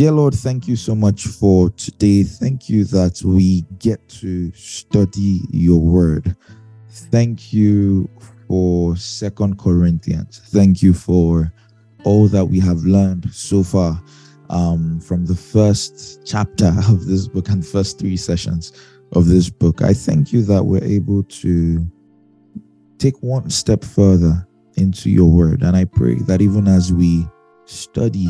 Dear Lord, thank you so much for today. Thank you that we get to study your word. Thank you for Second Corinthians. Thank you for all that we have learned so far um, from the first chapter of this book and first three sessions of this book. I thank you that we're able to take one step further into your word. And I pray that even as we study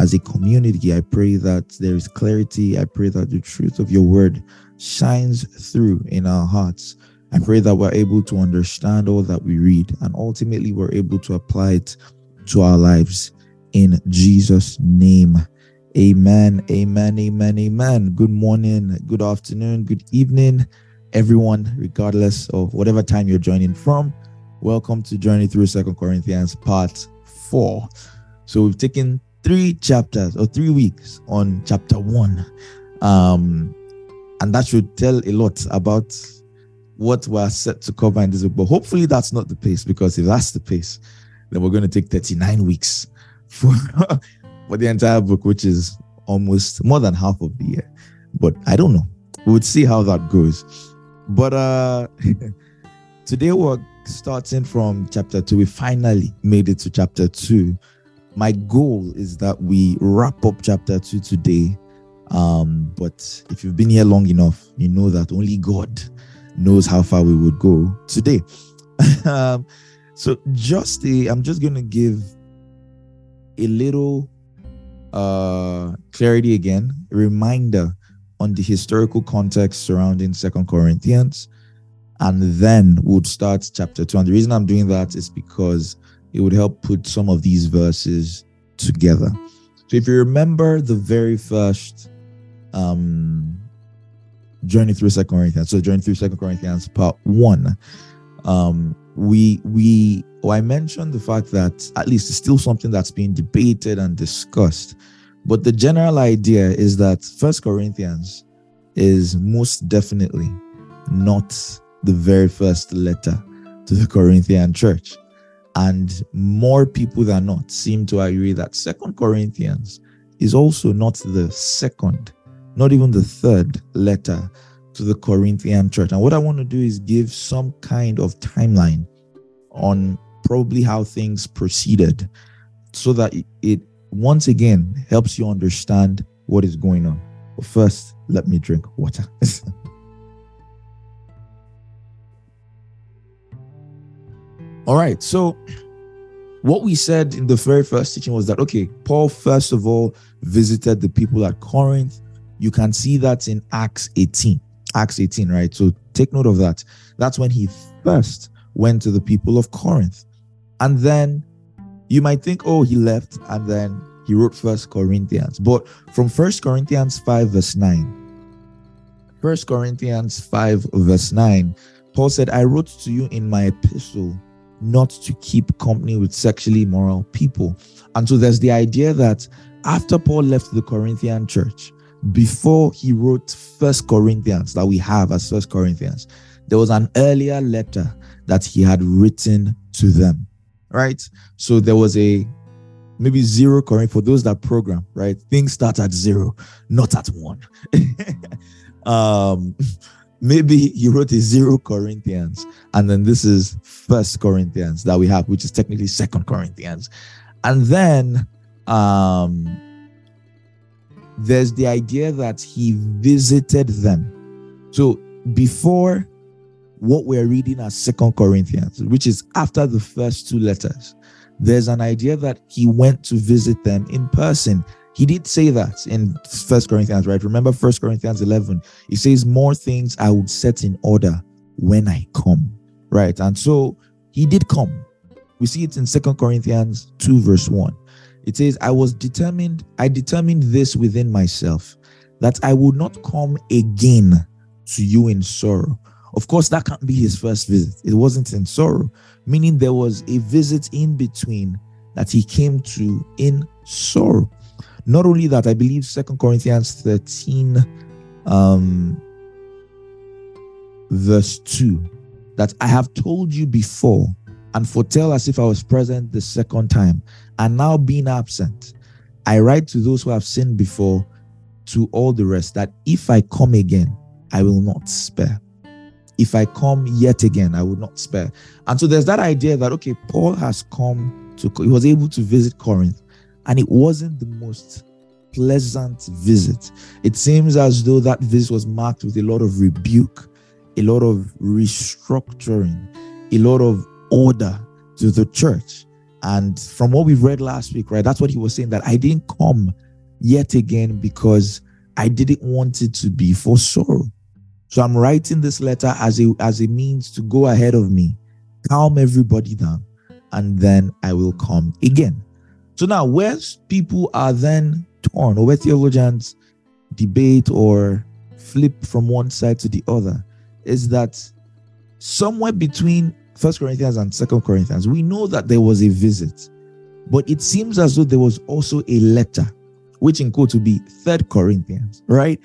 as a community, I pray that there is clarity. I pray that the truth of your word shines through in our hearts. I pray that we're able to understand all that we read and ultimately we're able to apply it to our lives in Jesus' name. Amen. Amen. Amen. Amen. Good morning, good afternoon, good evening, everyone, regardless of whatever time you're joining from. Welcome to Journey Through Second Corinthians, part four. So we've taken three chapters or three weeks on chapter one. Um, and that should tell a lot about what we're set to cover in this book. But hopefully that's not the pace, because if that's the pace, then we're going to take 39 weeks for, for the entire book, which is almost more than half of the year. But I don't know. We would see how that goes. But uh today we're starting from chapter two. We finally made it to chapter two my goal is that we wrap up chapter two today. Um, but if you've been here long enough, you know that only God knows how far we would go today. um, so just a, I'm just gonna give a little uh clarity again, a reminder on the historical context surrounding Second Corinthians, and then we'll start chapter two. And the reason I'm doing that is because it would help put some of these verses together. So if you remember the very first um journey through Second Corinthians, so journey through Second Corinthians part one, um, we we well, I mentioned the fact that at least it's still something that's being debated and discussed. But the general idea is that First Corinthians is most definitely not the very first letter to the Corinthian church. And more people than not seem to agree that Second Corinthians is also not the second, not even the third letter to the Corinthian church. And what I want to do is give some kind of timeline on probably how things proceeded so that it once again helps you understand what is going on. But first, let me drink water. All right. So, what we said in the very first teaching was that, okay, Paul, first of all, visited the people at Corinth. You can see that in Acts 18. Acts 18, right? So, take note of that. That's when he first went to the people of Corinth. And then you might think, oh, he left and then he wrote First Corinthians. But from First Corinthians 5, verse 9, First Corinthians 5, verse 9, Paul said, I wrote to you in my epistle not to keep company with sexually immoral people. And so there's the idea that after Paul left the Corinthian church, before he wrote First Corinthians that we have as First Corinthians, there was an earlier letter that he had written to them, right? So there was a maybe zero Corinth for those that program, right? Things start at zero, not at one. um, maybe he wrote a zero Corinthians, and then this is First Corinthians that we have, which is technically Second Corinthians, and then um, there's the idea that he visited them. So before what we're reading as Second Corinthians, which is after the first two letters, there's an idea that he went to visit them in person he did say that in First Corinthians, right? Remember First Corinthians 11. He says, More things I would set in order when I come, right? And so he did come. We see it in Second Corinthians 2, verse 1. It says, I was determined, I determined this within myself, that I would not come again to you in sorrow. Of course, that can't be his first visit. It wasn't in sorrow, meaning there was a visit in between that he came to in sorrow. Not only that, I believe Second Corinthians 13, um, verse 2, that I have told you before and foretell as if I was present the second time, and now being absent, I write to those who have sinned before, to all the rest, that if I come again, I will not spare. If I come yet again, I will not spare. And so there's that idea that, okay, Paul has come to, he was able to visit Corinth, and it wasn't the most pleasant visit. It seems as though that visit was marked with a lot of rebuke, a lot of restructuring, a lot of order to the church. And from what we read last week, right, that's what he was saying that I didn't come yet again because I didn't want it to be for sorrow. So I'm writing this letter as a as a means to go ahead of me, calm everybody down, and then I will come again. So now, where people are then torn, or where theologians debate or flip from one side to the other, is that somewhere between First Corinthians and Second Corinthians, we know that there was a visit, but it seems as though there was also a letter, which in quote would be Third Corinthians, right?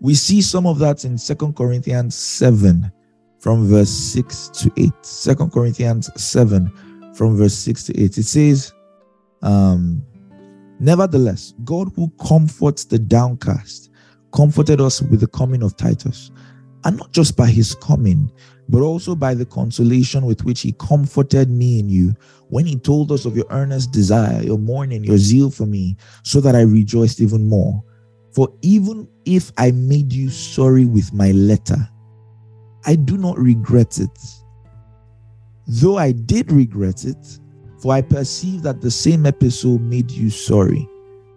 We see some of that in Second Corinthians 7 from verse 6 to 8. Second Corinthians 7 from verse 6 to 8. It says, um, Nevertheless, God who comforts the downcast comforted us with the coming of Titus, and not just by his coming, but also by the consolation with which he comforted me and you when he told us of your earnest desire, your mourning, your zeal for me, so that I rejoiced even more. For even if I made you sorry with my letter, I do not regret it. Though I did regret it, for I perceive that the same epistle made you sorry,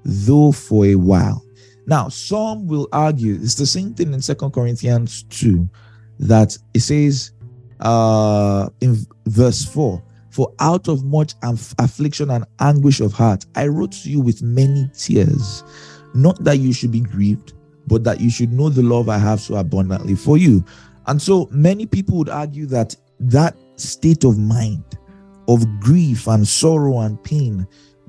though for a while. Now, some will argue it's the same thing in Second Corinthians 2 that it says uh, in verse 4 For out of much affliction and anguish of heart, I wrote to you with many tears, not that you should be grieved, but that you should know the love I have so abundantly for you. And so many people would argue that that state of mind of grief and sorrow and pain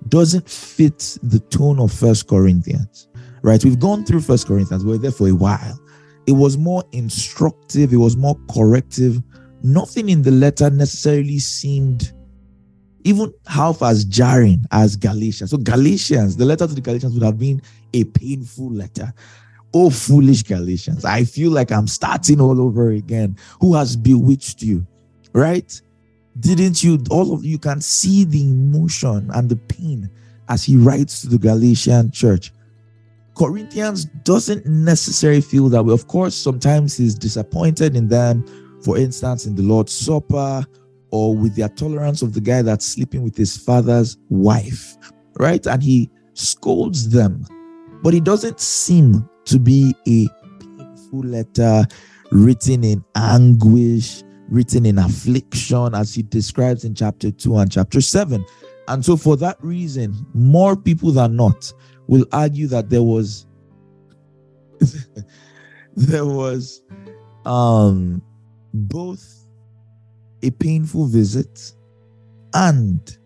doesn't fit the tone of First Corinthians. Right? We've gone through First Corinthians, we we're there for a while. It was more instructive, it was more corrective. Nothing in the letter necessarily seemed even half as jarring as Galatians. So, Galatians, the letter to the Galatians would have been a painful letter. Oh, foolish Galatians, I feel like I'm starting all over again. Who has bewitched you? Right? Didn't you? All of you can see the emotion and the pain as he writes to the Galatian church. Corinthians doesn't necessarily feel that way. Of course, sometimes he's disappointed in them, for instance, in the Lord's Supper or with their tolerance of the guy that's sleeping with his father's wife, right? And he scolds them, but it doesn't seem to be a painful letter written in anguish written in affliction, as he describes in chapter 2 and chapter 7. And so, for that reason, more people than not will argue that there was there was um both a painful visit and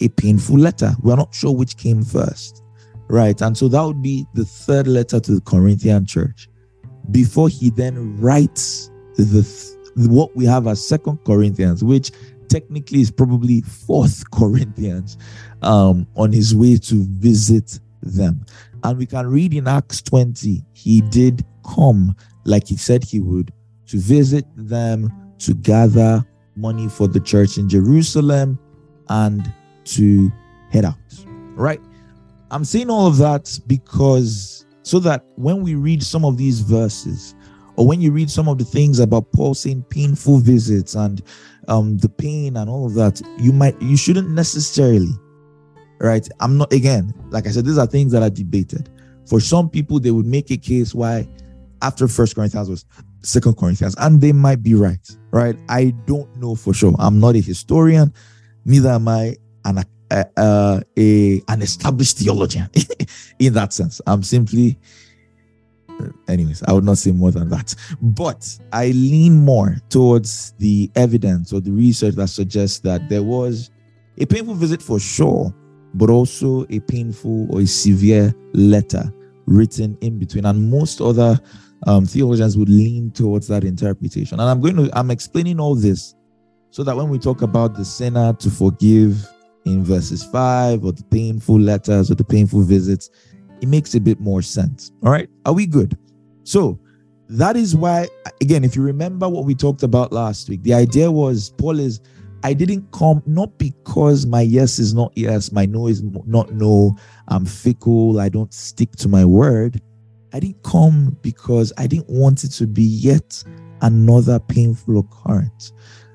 a painful letter. We're not sure which came first, right? And so that would be the third letter to the Corinthian church before he then writes the what we have as Second Corinthians, which technically is probably Fourth Corinthians, um, on his way to visit them. And we can read in Acts 20, he did come like he said he would to visit them, to gather money for the church in Jerusalem, and to head out. Right? I'm saying all of that because so that when we read some of these verses, or when you read some of the things about Paul saying painful visits and um, the pain and all of that, you might you shouldn't necessarily, right? I'm not again, like I said, these are things that are debated. For some people, they would make a case why after First Corinthians was Second Corinthians, and they might be right, right? I don't know for sure. I'm not a historian, neither am I an uh, a an established theologian in that sense. I'm simply anyways, I would not say more than that. But I lean more towards the evidence or the research that suggests that there was a painful visit for sure, but also a painful or a severe letter written in between. And most other um, theologians would lean towards that interpretation. And I'm going to, I'm explaining all this so that when we talk about the sinner to forgive in verses 5 or the painful letters or the painful visits, it makes a bit more sense. All right. Are we good? So that is why, again, if you remember what we talked about last week, the idea was Paul is, I didn't come not because my yes is not yes, my no is not no, I'm fickle, I don't stick to my word. I didn't come because I didn't want it to be yet another painful occurrence.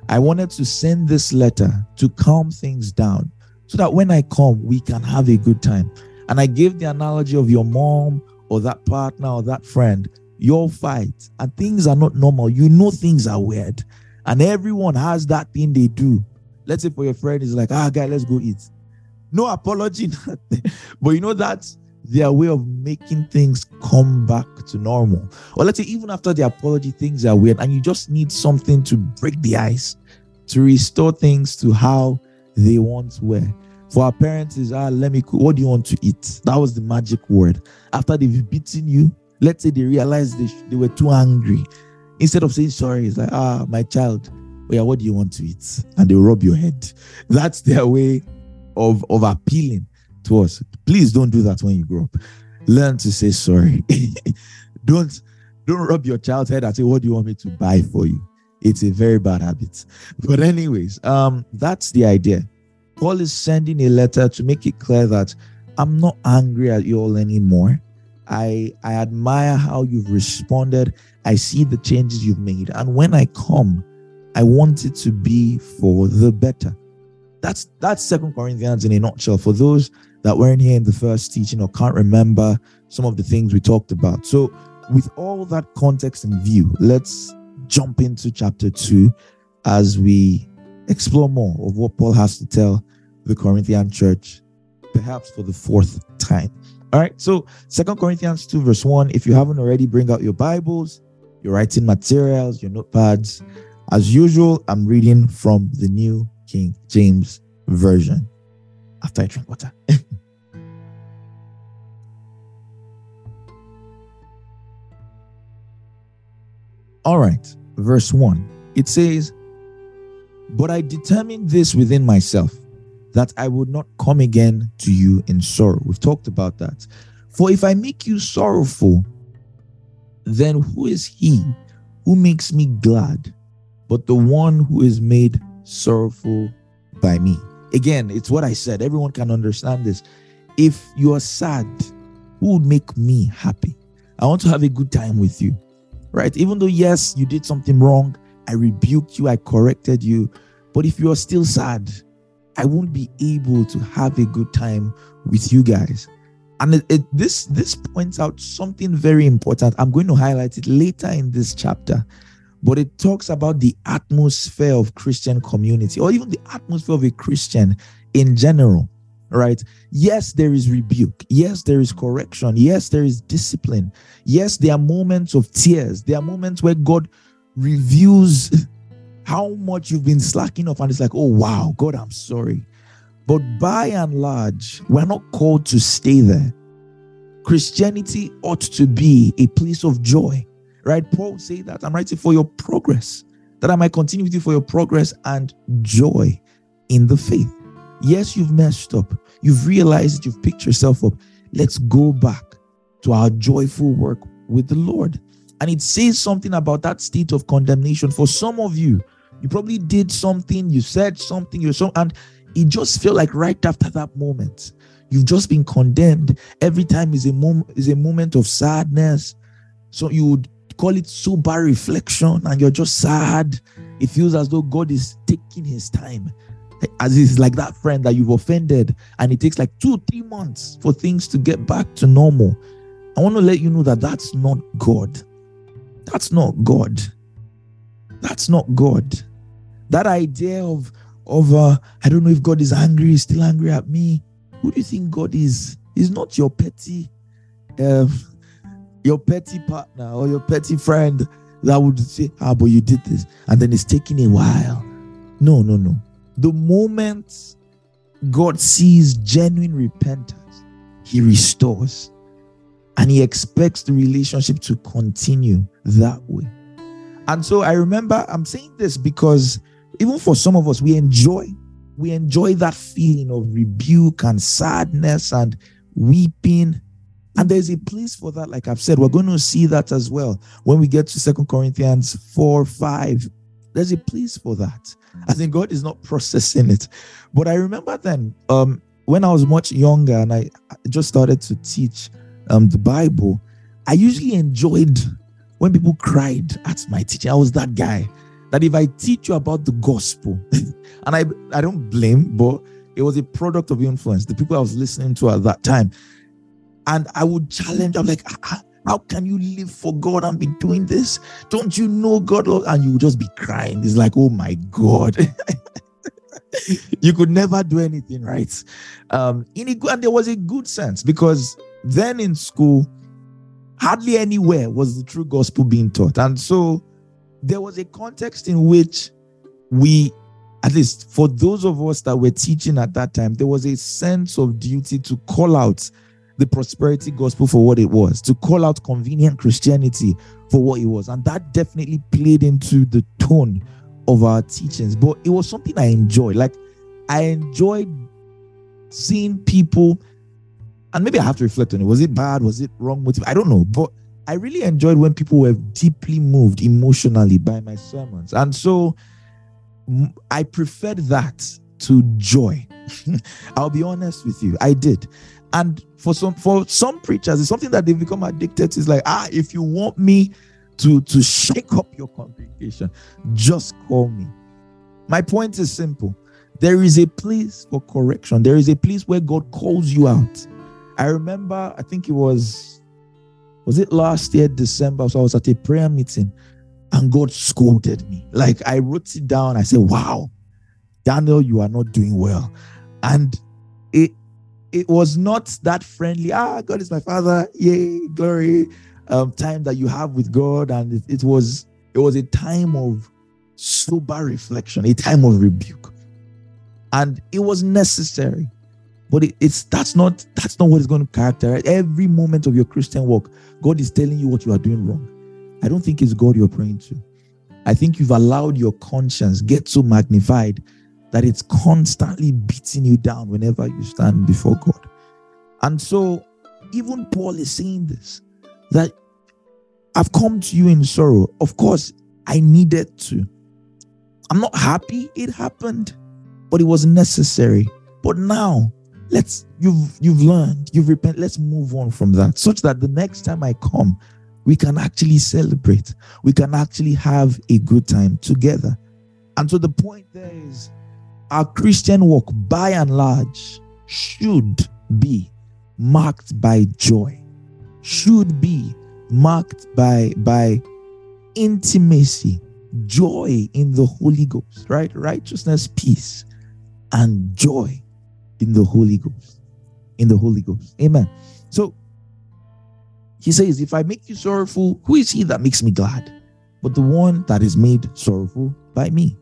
I wanted to send this letter to calm things down so that when I come, we can have a good time. And I gave the analogy of your mom or that partner or that friend, your fight, and things are not normal. You know things are weird. And everyone has that thing they do. Let's say for your friend is like, ah, guy, let's go eat. No apology, but you know that's their way of making things come back to normal. Or let's say even after the apology, things are weird, and you just need something to break the ice, to restore things to how they once were. For our parents, is ah, let me cook. What do you want to eat? That was the magic word. After they've beaten you, let's say they realized they, they were too angry. Instead of saying sorry, it's like, ah, my child, oh yeah, what do you want to eat? And they rub your head. That's their way of, of appealing to us. Please don't do that when you grow up. Learn to say sorry. don't don't rub your child's head and say, What do you want me to buy for you? It's a very bad habit. But, anyways, um, that's the idea. Paul is sending a letter to make it clear that I'm not angry at you all anymore. I I admire how you've responded. I see the changes you've made. And when I come, I want it to be for the better. That's that's Second Corinthians in a nutshell. For those that weren't here in the first teaching or can't remember some of the things we talked about. So, with all that context in view, let's jump into chapter two as we explore more of what Paul has to tell the Corinthian church, perhaps for the fourth time. All right, so Second Corinthians 2, verse 1. If you haven't already, bring out your Bibles, your writing materials, your notepads. As usual, I'm reading from the New King James Version. After I drink water. All right, verse 1. It says, But I determined this within myself, that I would not come again to you in sorrow. We've talked about that. For if I make you sorrowful, then who is he who makes me glad but the one who is made sorrowful by me? Again, it's what I said. Everyone can understand this. If you are sad, who would make me happy? I want to have a good time with you right? Even though, yes, you did something wrong, I rebuked you, I corrected you. But if you are still sad, I won't be able to have a good time with you guys. And it, it, this this points out something very important. I'm going to highlight it later in this chapter, but it talks about the atmosphere of Christian community, or even the atmosphere of a Christian in general right? Yes, there is rebuke. Yes, there is correction. Yes, there is discipline. Yes, there are moments of tears. There are moments where God reviews how much you've been slacking off, and it's like, oh, wow, God, I'm sorry. But by and large, we're not called to stay there. Christianity ought to be a place of joy, right? Paul say that I'm writing for your progress, that I might continue with you for your progress and joy in the faith. Yes, you've messed up. You've realized you've picked yourself up. Let's go back to our joyful work with the Lord. And it says something about that state of condemnation. For some of you, you probably did something, you said something, you're so, and it just felt like right after that moment, you've just been condemned. Every time is a moment is a moment of sadness. So you would call it sober reflection, and you're just sad. It feels as though God is taking his time as it's like that friend that you've offended and it takes like two three months for things to get back to normal i want to let you know that that's not god that's not god that's not god that idea of of uh, i don't know if god is angry he's still angry at me. Who do you think god is? Is not your petty um, your petty partner or your petty friend that would say ah but you did this and then it's taking a while. No no no. The moment God sees genuine repentance, He restores and He expects the relationship to continue that way. And so I remember I'm saying this because even for some of us, we enjoy we enjoy that feeling of rebuke and sadness and weeping. And there's a place for that, like I've said. We're going to see that as well when we get to Second Corinthians 4 5. There's a place for that. I think God is not processing it. But I remember then, um, when I was much younger and I just started to teach um, the Bible, I usually enjoyed when people cried at my teaching. I was that guy that if I teach you about the gospel, and I, I don't blame, but it was a product of influence, the people I was listening to at that time. And I would challenge, I'm like, how can you live for God and be doing this? Don't you know God? And you would just be crying. It's like, oh my God. you could never do anything right. Um, in a, and there was a good sense because then in school, hardly anywhere was the true gospel being taught. And so there was a context in which we, at least for those of us that were teaching at that time, there was a sense of duty to call out the prosperity gospel for what it was, to call out convenient Christianity for what it was. And that definitely played into the tone of our teachings. But it was something I enjoyed. Like, I enjoyed seeing people, and maybe I have to reflect on it. Was it bad? Was it wrong motive? I don't know. But I really enjoyed when people were deeply moved emotionally by my sermons. And so I preferred that to joy. I'll be honest with you. I did. And for some for some preachers, it's something that they've become addicted to. It's like, ah, if you want me to, to shake up your congregation, just call me. My point is simple. There is a place for correction. There is a place where God calls you out. I remember, I think it was was it last year, December? So I was at a prayer meeting and God scolded me. Like I wrote it down. I said, Wow, Daniel, you are not doing well. And it it was not that friendly. Ah, God is my father. Yay, glory. Um, time that you have with God. And it, it was it was a time of sober reflection, a time of rebuke. And it was necessary. But it, it's that's not that's not what is going to characterize every moment of your Christian walk. God is telling you what you are doing wrong. I don't think it's God you're praying to. I think you've allowed your conscience get so magnified that it's constantly beating you down whenever you stand before God. And so even Paul is saying this that I've come to you in sorrow. Of course, I needed to. I'm not happy it happened, but it was necessary. But now let's you've you've learned you've repent let's move on from that such that the next time i come we can actually celebrate. We can actually have a good time together. And so the point there is our christian walk by and large should be marked by joy should be marked by by intimacy joy in the holy ghost right? Righteousness peace and joy in the Holy Ghost. In the Holy Ghost. Amen. So he says, If I make you sorrowful, who is he that makes me glad? But the one that is made sorrowful by me.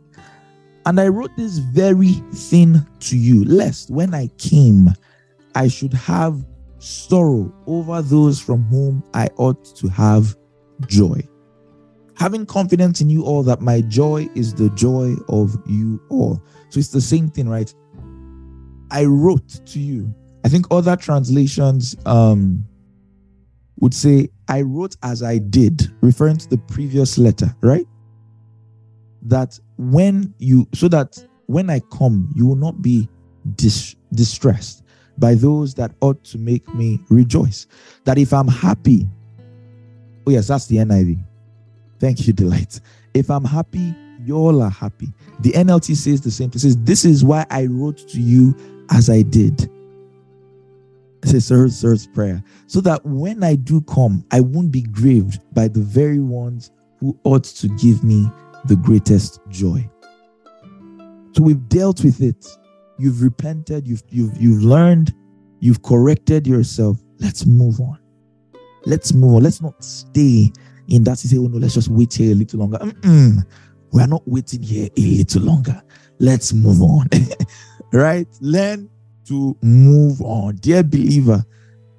And I wrote this very thing to you, lest when I came, I should have sorrow over those from whom I ought to have joy. Having confidence in you all that my joy is the joy of you all. So it's the same thing, right? I wrote to you. I think other translations um, would say, I wrote as I did, referring to the previous letter, right? That when you, so that when I come, you will not be dis- distressed by those that ought to make me rejoice. That if I'm happy, oh, yes, that's the NIV. Thank you, Delight. If I'm happy, you all are happy. The NLT says the same. It says, This is why I wrote to you as I did. It's a Sir's, Sir's prayer. So that when I do come, I won't be grieved by the very ones who ought to give me the greatest joy. So we've dealt with it. You've repented, you've you've you've learned, you've corrected yourself. Let's move on. Let's move on. Let's not stay in that say, oh no, let's just wait here a little longer. Mm-mm. We are not waiting here a little longer. Let's move on. right? Learn to move on. Dear believer,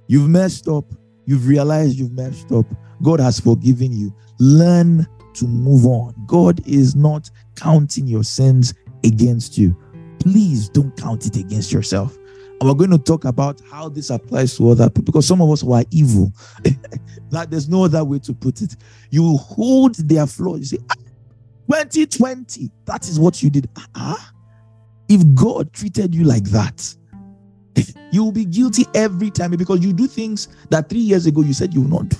you've messed up. You've realized you've messed up. God has forgiven you. Learn to move on. God is not counting your sins against you. please don't count it against yourself. And we're going to talk about how this applies to other people because some of us were evil. that there's no other way to put it. You hold their flaws. You say, ah, 2020, that is what you did. Ah, if God treated you like that, you will be guilty every time because you do things that three years ago you said you will not do.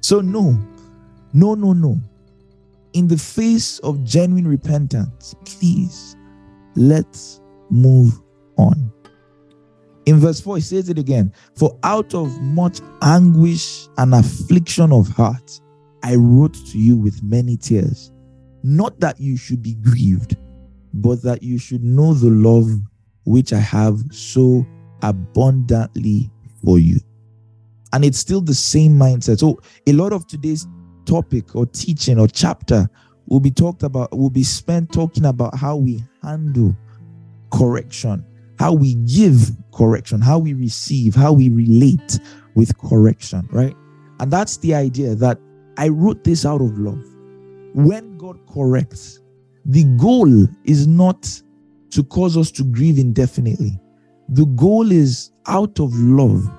So, no, no, no, no. In the face of genuine repentance, please let's move on. In verse 4, he says it again For out of much anguish and affliction of heart, I wrote to you with many tears. Not that you should be grieved, but that you should know the love which I have so abundantly for you. And it's still the same mindset. So, a lot of today's topic or teaching or chapter will be talked about, will be spent talking about how we handle correction how we give correction, how we receive, how we relate with correction, right? And that's the idea that I wrote this out of love. When God corrects, the goal is not to cause us to grieve indefinitely. The goal is out of love.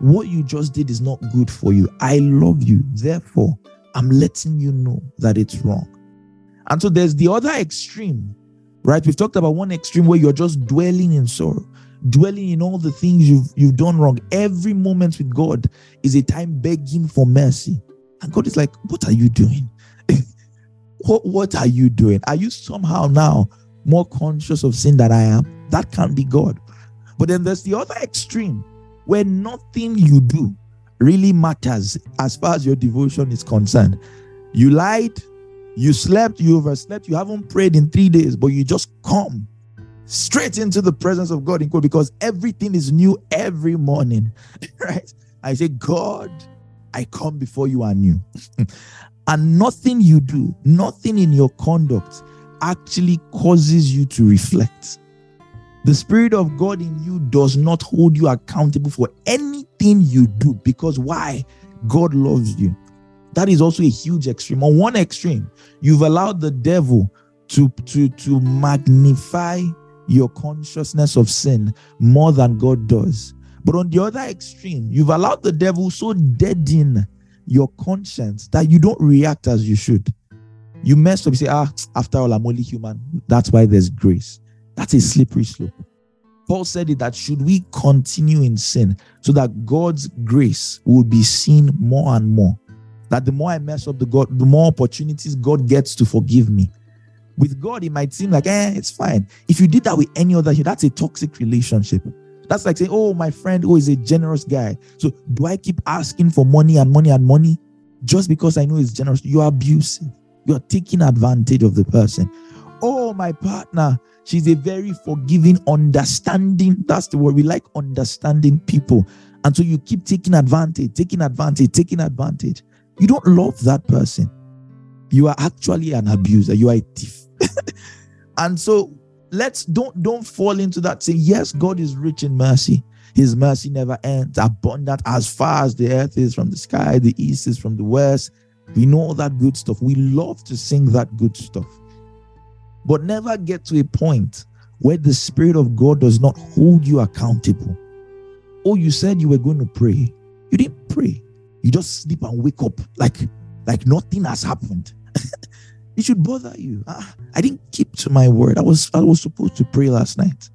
What you just did is not good for you. I love you. Therefore, I'm letting you know that it's wrong. And so there's the other extreme right? We've talked about one extreme where you're just dwelling in sorrow, dwelling in all the things you've you've done wrong. Every moment with God is a time begging for mercy. And God is like, What are you doing? What, what are you doing? Are you somehow now more conscious of sin than I am? That can't be God. But then there's the other extreme where nothing you do really matters as far as your devotion is concerned. You lied, you slept, you overslept, you haven't prayed in three days, but you just come straight into the presence of God in quote because everything is new every morning. right? I say, God, I come before you anew. and nothing you do, nothing in your conduct actually causes you to reflect. The Spirit of God in you does not hold you accountable for anything you do because why? God loves you. That is also a huge extreme. On one extreme, you've allowed the devil to, to, to magnify your consciousness of sin more than God does. But on the other extreme, you've allowed the devil so deaden your conscience that you don't react as you should. You mess up, you say, ah, after all, I'm only human. That's why there's grace. That's a slippery slope. Paul said it that should we continue in sin so that God's grace will be seen more and more that the more I mess up the God, the more opportunities God gets to forgive me. With God, it might seem like, eh, it's fine. If you did that with any other, that's a toxic relationship. That's like saying, oh, my friend, oh, is a generous guy. So do I keep asking for money and money and money just because I know he's generous? You're abusive. You're taking advantage of the person. Oh, my partner, she's a very forgiving, understanding. That's the word. We like understanding people. And so you keep taking advantage, taking advantage, taking advantage. You don't love that person. You are actually an abuser. You are a thief. and so let's don't don't fall into that saying, yes, God is rich in mercy. His mercy never ends, abundant as far as the earth is from the sky, the east is from the west. We know all that good stuff. We love to sing that good stuff. But never get to a point where the Spirit of God does not hold you accountable. Oh, you said you were going to pray. You didn't pray you just sleep and wake up like like nothing has happened it should bother you. Ah, i didn't keep to my word. I was i was supposed to pray last night.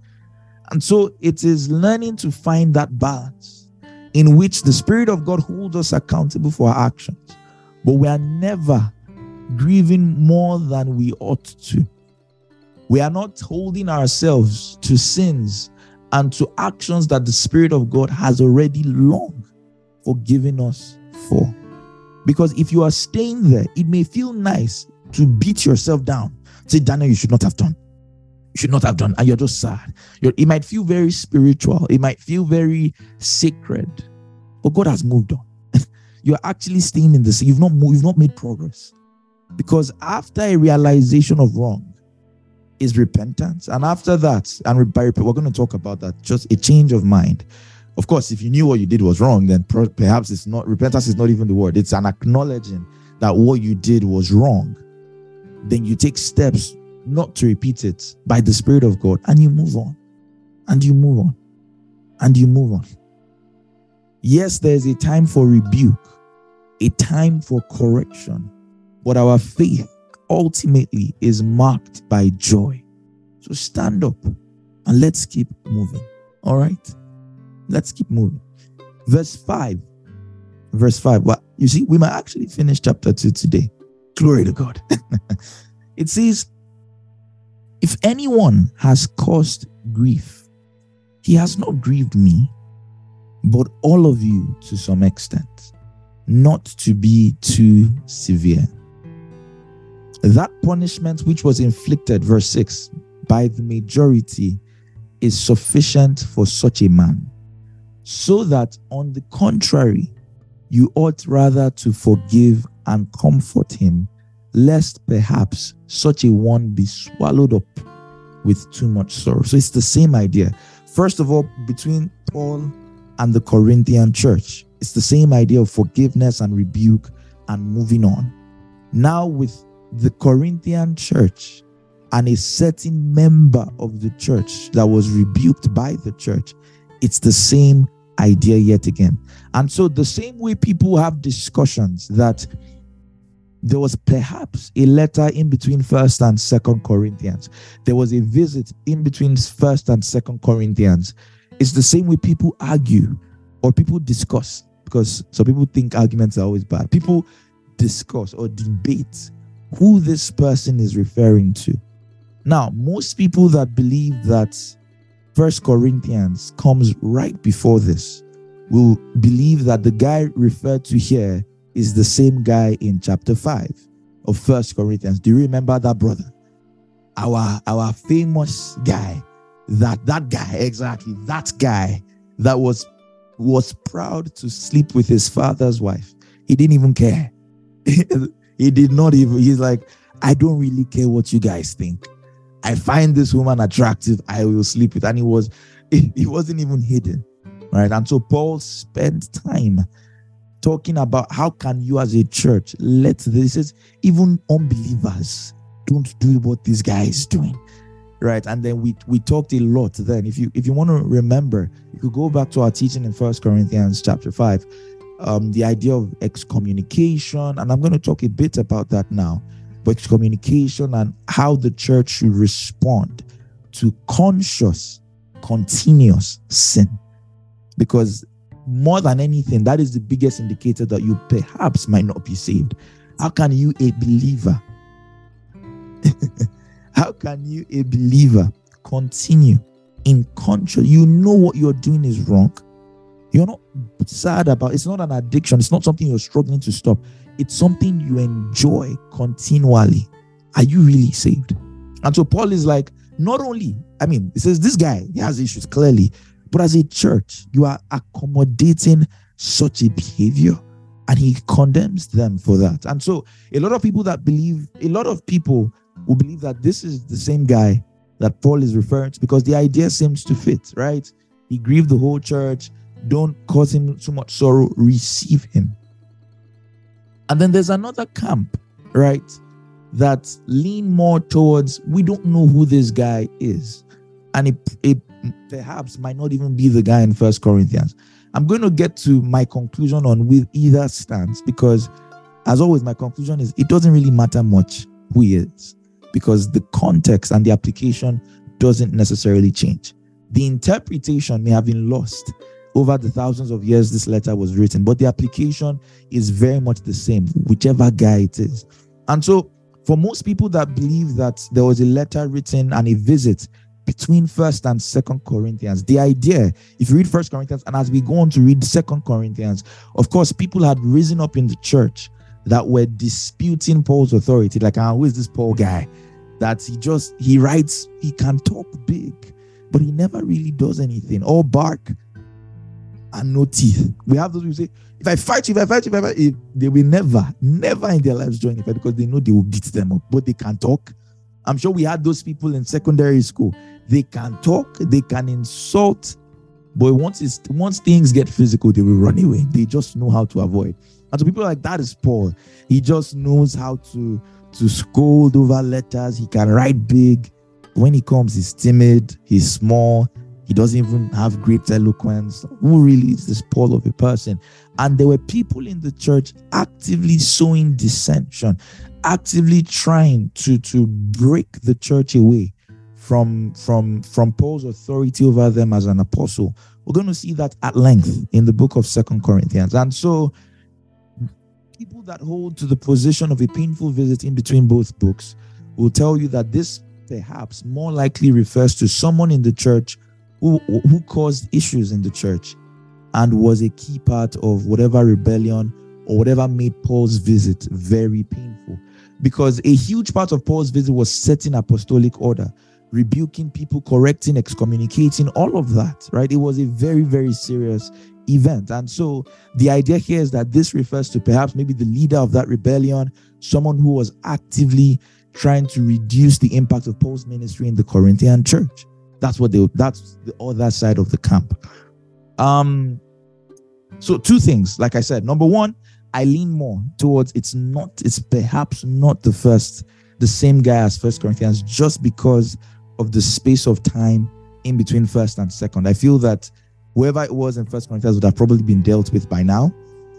And so it is learning to find that balance in which the spirit of god holds us accountable for our actions. But we are never grieving more than we ought to. We are not holding ourselves to sins and to actions that the spirit of god has already long forgiven us for. Because if you are staying there, it may feel nice to beat yourself down. Say, Daniel, you should not have done. You should not have done. And you're just sad. You're, it might feel very spiritual. It might feel very sacred. But God has moved on. you're actually staying in this. You've not moved, you've not made progress. Because after a realization of wrong is repentance. And after that, and we're going to talk about that, just a change of mind. Of course, if you knew what you did was wrong, then perhaps it's not repentance is not even the word. It's an acknowledging that what you did was wrong. Then you take steps not to repeat it by the Spirit of God, and you move on, and you move on, and you move on. Yes, there's a time for rebuke, a time for correction, but our faith ultimately is marked by joy. So stand up and let's keep moving. All right? Let's keep moving. Verse 5. Verse 5. Well, you see, we might actually finish chapter 2 today. Glory to God. it says, If anyone has caused grief, he has not grieved me, but all of you to some extent, not to be too severe. That punishment which was inflicted, verse 6, by the majority is sufficient for such a man, so that on the contrary, you ought rather to forgive and comfort him, lest perhaps such a one be swallowed up with too much sorrow. So it's the same idea. First of all, between Paul and the Corinthian church, it's the same idea of forgiveness and rebuke and moving on. Now, with the Corinthian church and a certain member of the church that was rebuked by the church, it's the same idea yet again. And so, the same way people have discussions that there was perhaps a letter in between first and second corinthians. There was a visit in between first and second corinthians. It's the same way people argue or people discuss because some people think arguments are always bad. People discuss or debate who this person is referring to. Now most people that believe that first corinthians comes right before this will believe that the guy referred to here is the same guy in chapter 5 of First Corinthians. Do you remember that brother? Our our famous guy. That that guy, exactly. That guy that was was proud to sleep with his father's wife. He didn't even care. he did not even he's like, I don't really care what you guys think. I find this woman attractive. I will sleep with. And he was, he wasn't even hidden. Right. And so Paul spent time talking about how can you as a church let this is even unbelievers don't do what this guy is doing right? And then we we talked a lot then. If you if you want to remember you could go back to our teaching in first corinthians chapter 5 um the idea of excommunication and i'm going to talk a bit about that now but excommunication and how the church should respond to conscious continuous sin. Because more than anything, that is the biggest indicator that you perhaps might not be saved. How can you, a believer, how can you, a believer, continue in conscious? You know what you're doing is wrong. You're not sad about it's not an addiction, it's not something you're struggling to stop. It's something you enjoy continually. Are you really saved? And so Paul is like, not only, I mean, he says this guy he has issues clearly, but as a church, you are accommodating such a behavior and he condemns them for that. And so, a lot of people that believe, a lot of people will believe that this is the same guy that Paul is referring to because the idea seems to fit, right? He grieved the whole church. Don't cause him too much sorrow. Receive him. And then there's another camp, right? That lean more towards we don't know who this guy is. And it, it perhaps might not even be the guy in First Corinthians. I'm going to get to my conclusion on with either stance because, as always, my conclusion is it doesn't really matter much who he is because the context and the application doesn't necessarily change. The interpretation may have been lost over the thousands of years this letter was written, but the application is very much the same, whichever guy it is. And so, for most people that believe that there was a letter written and a visit between first and second corinthians. The idea if you read first corinthians and as we go on to read second corinthians of course people had risen up in the church that were disputing paul's authority. Like ah, who is this paul guy? That he just he writes he can talk big but he never really does anything. All bark and no teeth. We have those who say if i fight you if i fight you if I fight they will never never in their lives join the fight because they know they will beat them up but they can talk. I'm sure we had those people in secondary school. They can talk, they can insult, but once it's once things get physical, they will run away. They just know how to avoid. And so people like that is Paul. He just knows how to to scold over letters. He can write big. When he comes, he's timid, he's small, he doesn't even have great eloquence. Who really is this Paul of a person? And there were people in the church actively sowing dissension, actively trying to, to break the church away from, from, from Paul's authority over them as an apostle. We're going to see that at length in the book of Second Corinthians. And so people that hold to the position of a painful visit in between both books will tell you that this perhaps more likely refers to someone in the church who, who caused issues in the church and was a key part of whatever rebellion or whatever made Paul's visit very painful. Because a huge part of Paul's visit was setting apostolic order, rebuking people, correcting, excommunicating, all of that, right? It was a very, very serious event. And so the idea here is that this refers to perhaps maybe the leader of that rebellion, someone who was actively trying to reduce the impact of Paul's ministry in the Corinthian church. That's what they that's the other side of the camp. Um so two things, like I said. Number one, I lean more towards it's not, it's perhaps not the first, the same guy as First Corinthians, just because of the space of time in between first and second. I feel that whoever it was in First Corinthians would have probably been dealt with by now.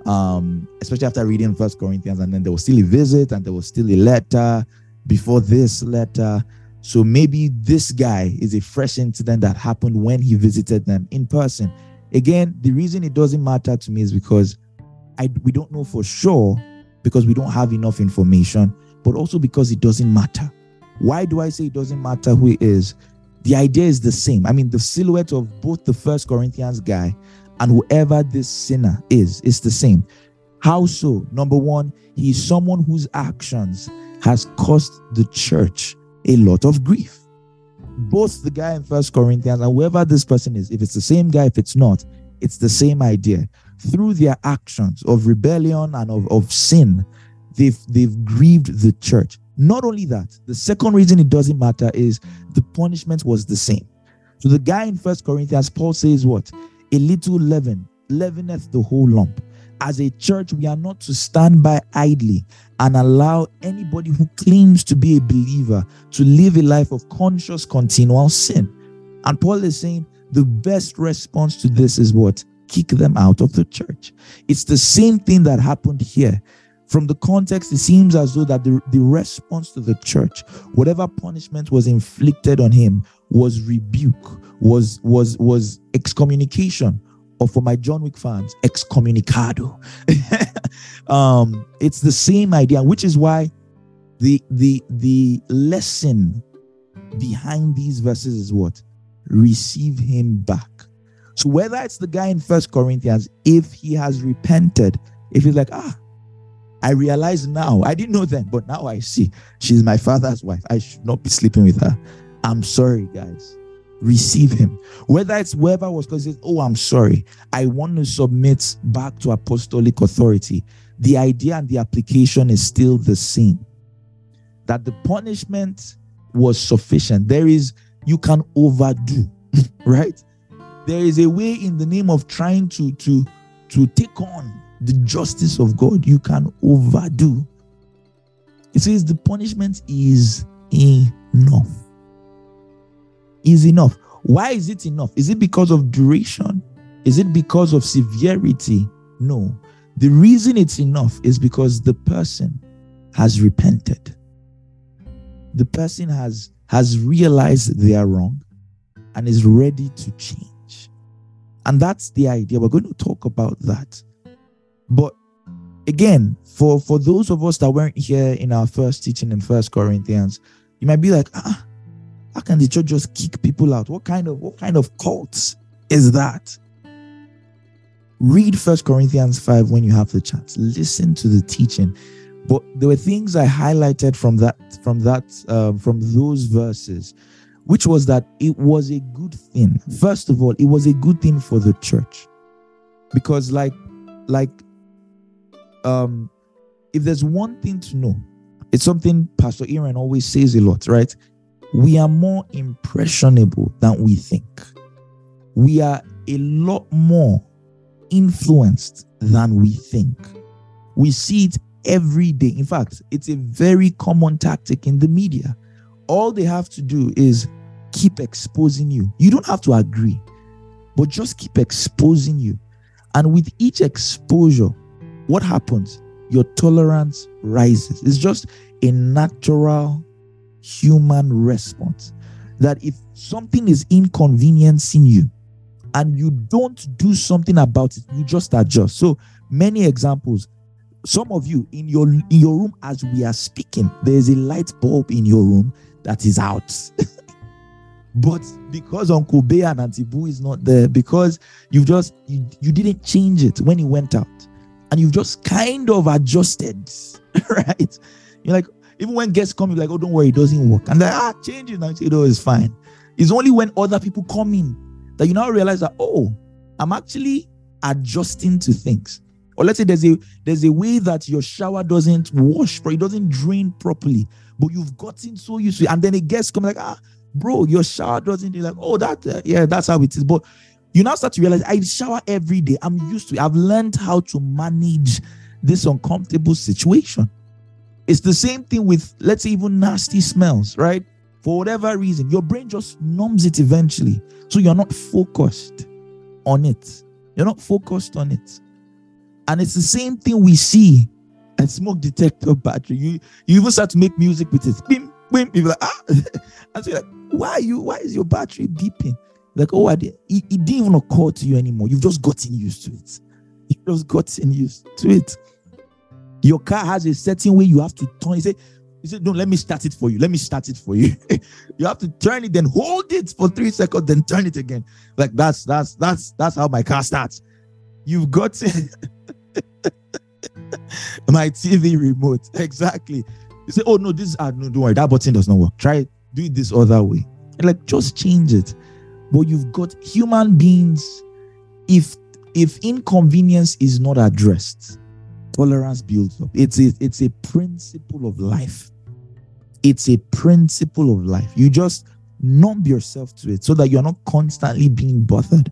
Um, especially after reading First Corinthians, and then there was still a visit and there was still a letter before this letter. So maybe this guy is a fresh incident that happened when he visited them in person. Again, the reason it doesn't matter to me is because I we don't know for sure because we don't have enough information, but also because it doesn't matter. Why do I say it doesn't matter who he is? The idea is the same. I mean, the silhouette of both the first Corinthians guy and whoever this sinner is is the same. How so? Number one, he's someone whose actions has cost the church a lot of grief. Both the guy in First Corinthians and whoever this person is, if it's the same guy, if it's not, it's the same idea. Through their actions of rebellion and of, of sin, they've they've grieved the church. Not only that, the second reason it doesn't matter is the punishment was the same. So the guy in First Corinthians, Paul says what? A little leaven leaveneth the whole lump as a church, we are not to stand by idly and allow anybody who claims to be a believer to live a life of conscious, continual sin. And Paul is saying the best response to this is what? Kick them out of the church. It's the same thing that happened here. From the context, it seems as though that the, the response to the church, whatever punishment was inflicted on him, was rebuke, was was was excommunication, or for my John Wick fans, excommunicado. um, it's the same idea, which is why the the the lesson behind these verses is what? Receive him back. So whether it's the guy in First Corinthians, if he has repented, if he's like, ah, I realize now, I didn't know then, but now I see she's my father's wife. I should not be sleeping with her. I'm sorry, guys receive him. Whether it's whoever was because Oh, I'm sorry, I want to submit back to apostolic authority. The idea and the application is still the same. That the punishment was sufficient. There is, you can overdo, right? There is a way in the name of trying to to to take on the justice of God, you can overdo. It says the punishment is enough is enough. Why is it enough? Is it because of duration? Is it because of severity? No. The reason it's enough is because the person has repented. The person has has realized they are wrong and is ready to change. And that's the idea. We're going to talk about that. But again, for for those of us that weren't here in our first teaching in First Corinthians, you might be like, ah, how can the church just kick people out? What kind of what kind of cults is that? Read First Corinthians 5 when you have the chance. Listen to the teaching. But there were things I highlighted from that, from that, um, from those verses, which was that it was a good thing. First of all, it was a good thing for the church, because like, like, um, if there's one thing to know, it's something Pastor Aaron always says a lot, right? we are more impressionable than we think. We are a lot more influenced than we think. We see it every day. In fact, it's a very common tactic in the media. All they have to do is keep exposing you. You don't have to agree, but just keep exposing you. And with each exposure, what happens? Your tolerance rises. It's just a natural human response that if something is inconveniencing you and you don't do something about it, you just adjust. So many examples. Some of you in your in your room as we are speaking, there's a light bulb in your room that is out. but because Uncle Bay and Auntie Boo is not there, because you've just you, you didn't change it when he went out, and you've just kind of adjusted, right? You're like, even when guests come, you're like, oh, don't worry, it doesn't work. And they ah, change it now. Say, oh, it's fine. It's only when other people come in that you now realize that, oh, I'm actually adjusting to things. Or let's say there's a there's a way that your shower doesn't wash, but it doesn't drain properly, but you've gotten so used to it. And then a guest comes like, ah, bro, your shower doesn't. You're like, oh, that uh, yeah, that's how it is. But you now start to realize I shower every day. I'm used to it. I've learned how to manage this uncomfortable situation. It's the same thing with, let's say, even nasty smells, right? For whatever reason, your brain just numbs it eventually. So you're not focused on it. You're not focused on it. And it's the same thing we see at smoke detector battery. You you even start to make music with it. Bim, bim. You're like, ah. and so you're like, why are you, why is your battery beeping? Like, oh, it, it didn't even occur to you anymore. You've just gotten used to it. You've just gotten used to it. Your car has a certain way you have to turn. You say, you say, no, let me start it for you. Let me start it for you. you have to turn it, then hold it for three seconds, then turn it again. Like that's that's that's that's how my car starts. You've got my TV remote. Exactly. You say, oh no, this ah, no, don't worry, that button does not work. Try do it this other way. And like just change it. But you've got human beings, if if inconvenience is not addressed, tolerance builds up. It's a, it's a principle of life. It's a principle of life. You just numb yourself to it so that you're not constantly being bothered.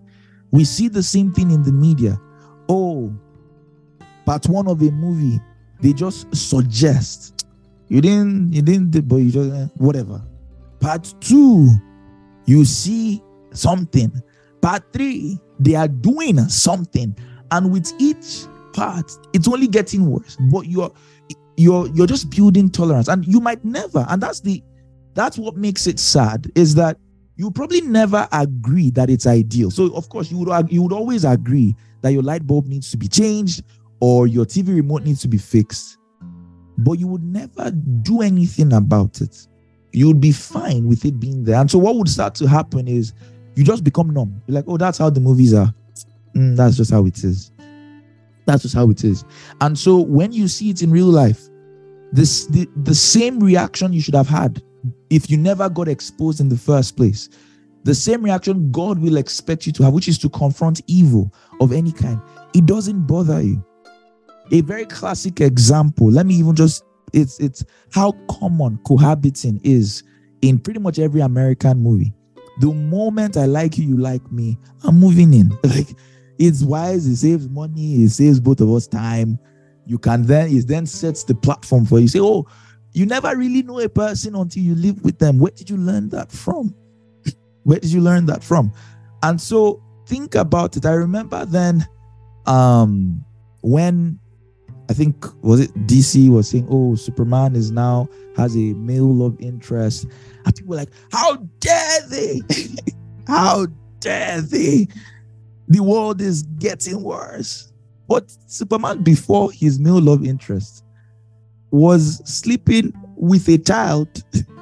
We see the same thing in the media. Oh, part one of a movie, they just suggest you didn't, you didn't, but you just eh, whatever. Part two, you see something. Part three, they are doing something, and with each part, it's only getting worse. But you're you're you're just building tolerance, and you might never. And that's the that's what makes it sad is that you probably never agree that it's ideal. So of course you would you would always agree that your light bulb needs to be changed or your TV remote needs to be fixed, but you would never do anything about it. You would be fine with it being there. And so what would start to happen is you just become numb. You're like, oh, that's how the movies are. Mm, that's just how it is. That's just how it is. And so when you see it in real life, this the, the same reaction you should have had if you never got exposed in the first place. The same reaction God will expect you to have, which is to confront evil of any kind. It doesn't bother you. A very classic example. Let me even just it's it's how common cohabiting is in pretty much every American movie. The moment I like you, you like me, I'm moving in. Like it's wise, it saves money, it saves both of us time. You can then, it then sets the platform for you. Say, oh, you never really know a person until you live with them. Where did you learn that from? Where did you learn that from? And so think about it. I remember then um when I think was it DC was saying, oh, Superman is now has a male love interest. And people were like, how dare they? how dare they? the world is getting worse. But Superman, before his male love interest, was sleeping with a child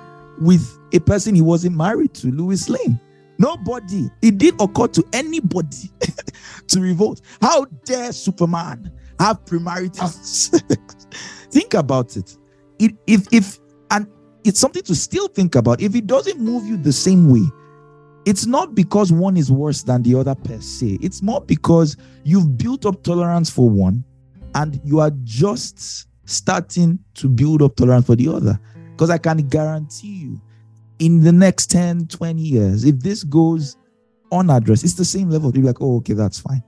with a person he wasn't married to, Lois Lane. Nobody, it did occur to anybody to revolt. How dare Superman have premarital sex? think about it. it. If if and it's something to still think about. If it doesn't move you the same way, it's not because one is worse than the other per se. It's more because you've built up tolerance for one and you are just starting to build up tolerance for the other. Because I can guarantee you, in the next 10, 20 years, if this goes unaddressed, it's the same level. You're like, oh, okay, that's fine.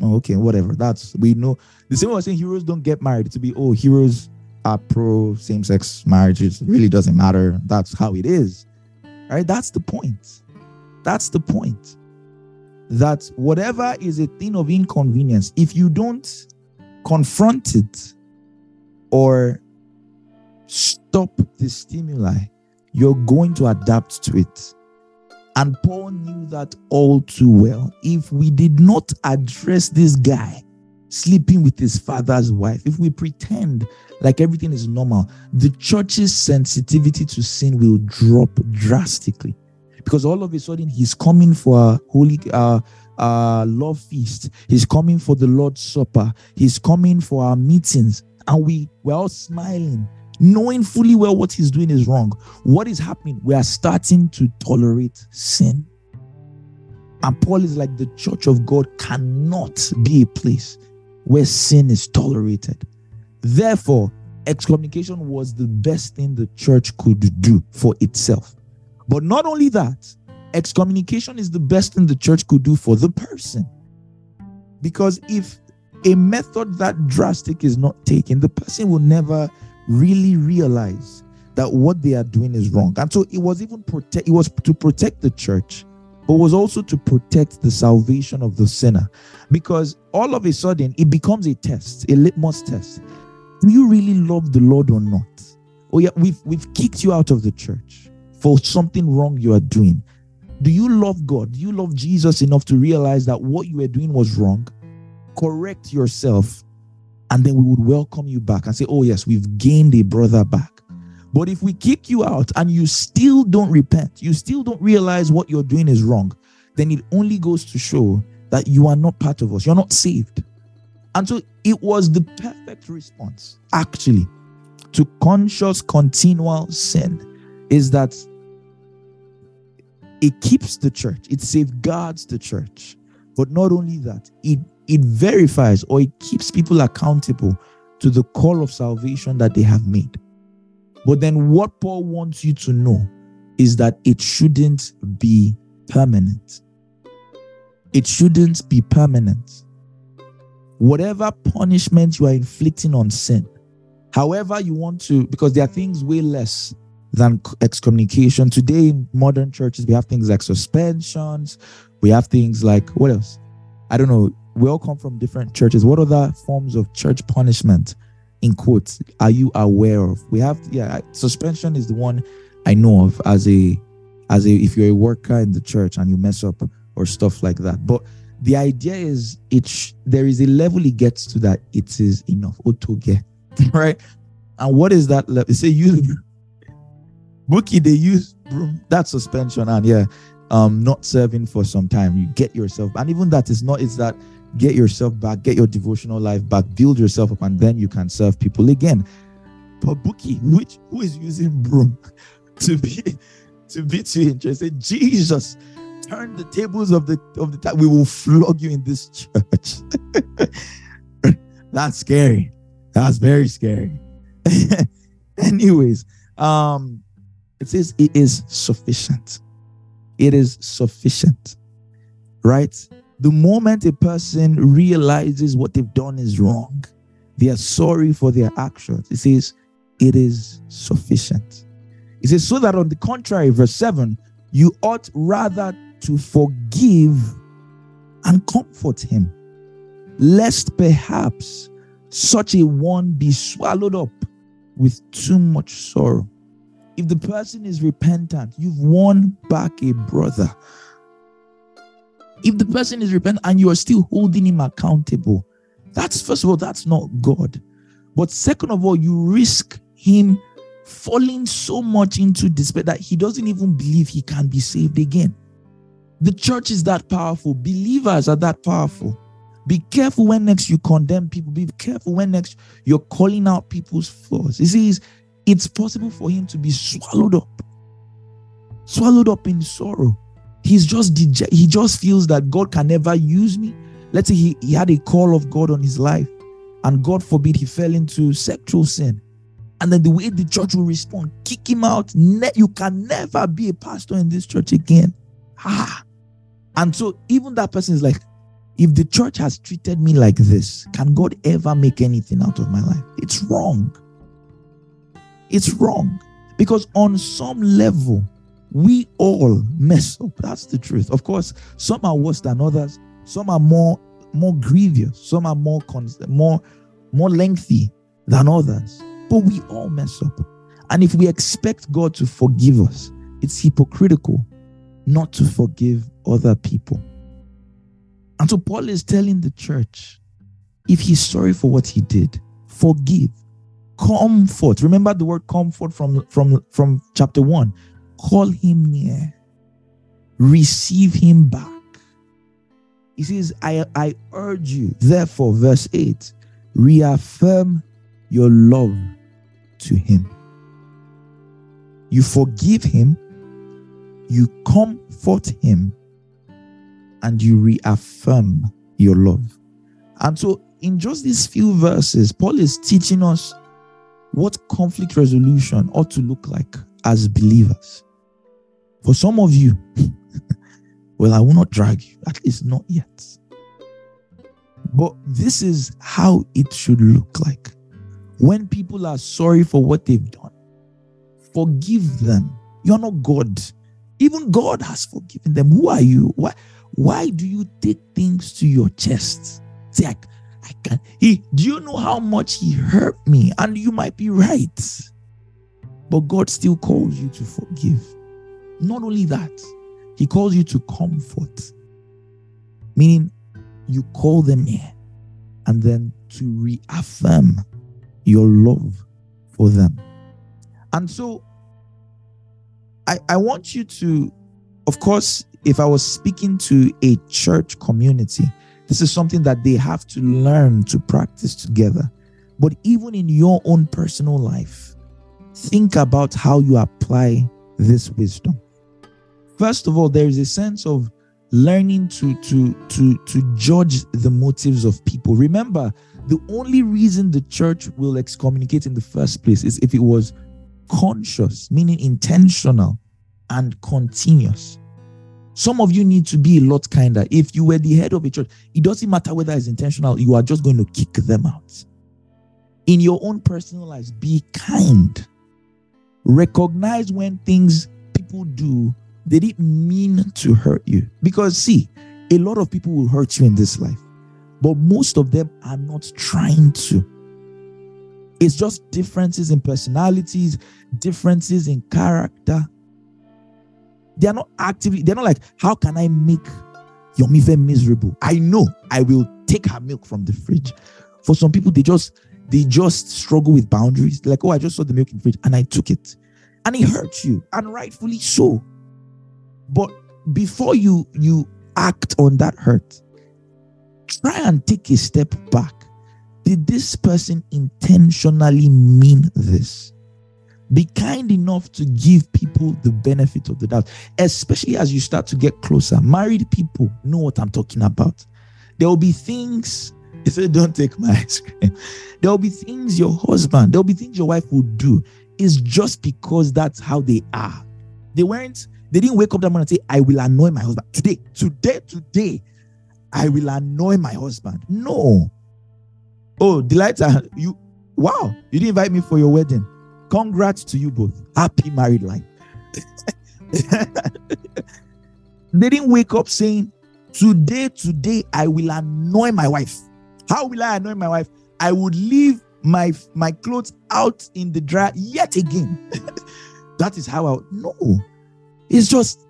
Oh, okay, whatever. That's we know. The same way saying heroes don't get married to be oh heroes are pro same-sex marriages. It really doesn't matter. That's how it is. Right? That's the point. That's the point. That whatever is a thing of inconvenience, if you don't confront it or stop the stimuli, you're going to adapt to it. And Paul knew that all too well. If we did not address this guy sleeping with his father's wife, if we pretend like everything is normal, the church's sensitivity to sin will drop drastically. Because all of a sudden he's coming for a holy uh, uh, love feast, he's coming for the Lord's Supper, he's coming for our meetings, and we we're all smiling knowing fully well what he's doing is wrong. What is happening? We are starting to tolerate sin. And Paul is like the church of God cannot be a place where sin is tolerated. Therefore, excommunication was the best thing the church could do for itself. But not only that, excommunication is the best thing the church could do for the person. Because if a method that drastic is not taken, the person will never really realize that what they are doing is wrong. And so it was even protect it was to protect the church, but was also to protect the salvation of the sinner. Because all of a sudden it becomes a test, a litmus test. Do you really love the Lord or not? Oh yeah, we've we've kicked you out of the church for something wrong you are doing. Do you love God? Do you love Jesus enough to realize that what you were doing was wrong? Correct yourself and then we would welcome you back and say, Oh, yes, we've gained a brother back. But if we kick you out and you still don't repent, you still don't realize what you're doing is wrong, then it only goes to show that you are not part of us. You're not saved. And so it was the perfect response, actually, to conscious, continual sin is that it keeps the church, it safeguards the church. But not only that, it it verifies or it keeps people accountable to the call of salvation that they have made. But then, what Paul wants you to know is that it shouldn't be permanent. It shouldn't be permanent. Whatever punishment you are inflicting on sin, however you want to, because there are things way less than excommunication. Today, in modern churches, we have things like suspensions, we have things like what else? I don't know, we all come from different churches. What other forms of church punishment, in quotes, are you aware of? We have, yeah, suspension is the one I know of as a, as a, if you're a worker in the church and you mess up or stuff like that. But the idea is, it sh- there is a level it gets to that it is enough. Otoge, right? And what is that level? Say use bookie. They use broom. That's suspension, and yeah, um, not serving for some time. You get yourself, and even that is not. Is that get yourself back, get your devotional life back, build yourself up, and then you can serve people again. But Bookie, which who is using broom to be to be too interested? Jesus, turn the tables of the of the time. We will flog you in this church. That's scary. That's very scary. Anyways, um, it says it is sufficient. It is sufficient, right? The moment a person realizes what they've done is wrong, they are sorry for their actions. It says, it is sufficient. It says, so that on the contrary, verse 7, you ought rather to forgive and comfort him, lest perhaps such a one be swallowed up with too much sorrow. If the person is repentant, you've won back a brother if the person is repentant and you are still holding him accountable, that's first of all, that's not God. But second of all, you risk him falling so much into despair that he doesn't even believe he can be saved again. The church is that powerful, believers are that powerful. Be careful when next you condemn people. Be careful when next you're calling out people's flaws. He says it's possible for him to be swallowed up, swallowed up in sorrow he's just dej- he just feels that God can never use me. Let's say he, he had a call of God on his life, and God forbid he fell into sexual sin. And then the way the church will respond, kick him out. Ne- you can never be a pastor in this church again. Ah. And so even that person is like, if the church has treated me like this, can God ever make anything out of my life? It's wrong. It's wrong. Because on some level, we all mess up. That's the truth. Of course, some are worse than others. Some are more more grievous. Some are more more more lengthy than others. But we all mess up. And if we expect God to forgive us, it's hypocritical not to forgive other people. And so Paul is telling the church if he's sorry for what he did, forgive, comfort. Remember the word comfort from, from, from chapter 1. Call him near, receive him back. He says, I, I urge you, therefore, verse 8, reaffirm your love to him. You forgive him, you comfort him, and you reaffirm your love. And so, in just these few verses, Paul is teaching us what conflict resolution ought to look like as believers. For some of you, well, I will not drag you, at least not yet. But this is how it should look like. When people are sorry for what they've done, forgive them. You're not God. Even God has forgiven them. Who are you? Why, why do you take things to your chest? Say, I, I can. He, do you know how much he hurt me? And you might be right. But God still calls you to forgive. Not only that, he calls you to comfort, meaning you call them here and then to reaffirm your love for them. And so I, I want you to, of course, if I was speaking to a church community, this is something that they have to learn to practice together. But even in your own personal life, think about how you apply this wisdom. First of all, there is a sense of learning to to to to judge the motives of people. Remember, the only reason the church will excommunicate in the first place is if it was conscious, meaning intentional and continuous. Some of you need to be a lot kinder. If you were the head of a church, it doesn't matter whether it's intentional, you are just going to kick them out. In your own personal lives, be kind. Recognize when things people do, they didn't mean to hurt you. Because, see, a lot of people will hurt you in this life, but most of them are not trying to. It's just differences in personalities, differences in character. They're not actively, they're not like, how can I make Yomife miserable? I know I will take her milk from the fridge. For some people, they just they just struggle with boundaries. Like, oh, I just saw the milk in the fridge and I took it. And it hurts you, and rightfully so. But before you you act on that hurt, try and take a step back did this person intentionally mean this? Be kind enough to give people the benefit of the doubt, especially as you start to get closer. Married people know what I'm talking about. There will be things, if they don't take my ice cream, there will be things your husband, there will be things your wife would do. It's just because that's how they are. They weren't, they didn't wake up that morning and say, I will annoy my husband. Today, today, today, I will annoy my husband. No. Oh, delight, you wow, you didn't invite me for your wedding. Congrats to you both. Happy married life. they didn't wake up saying, Today, today, I will annoy my wife. How will I annoy my wife? I would leave my my clothes out in the dryer yet again. that is how I no. It's just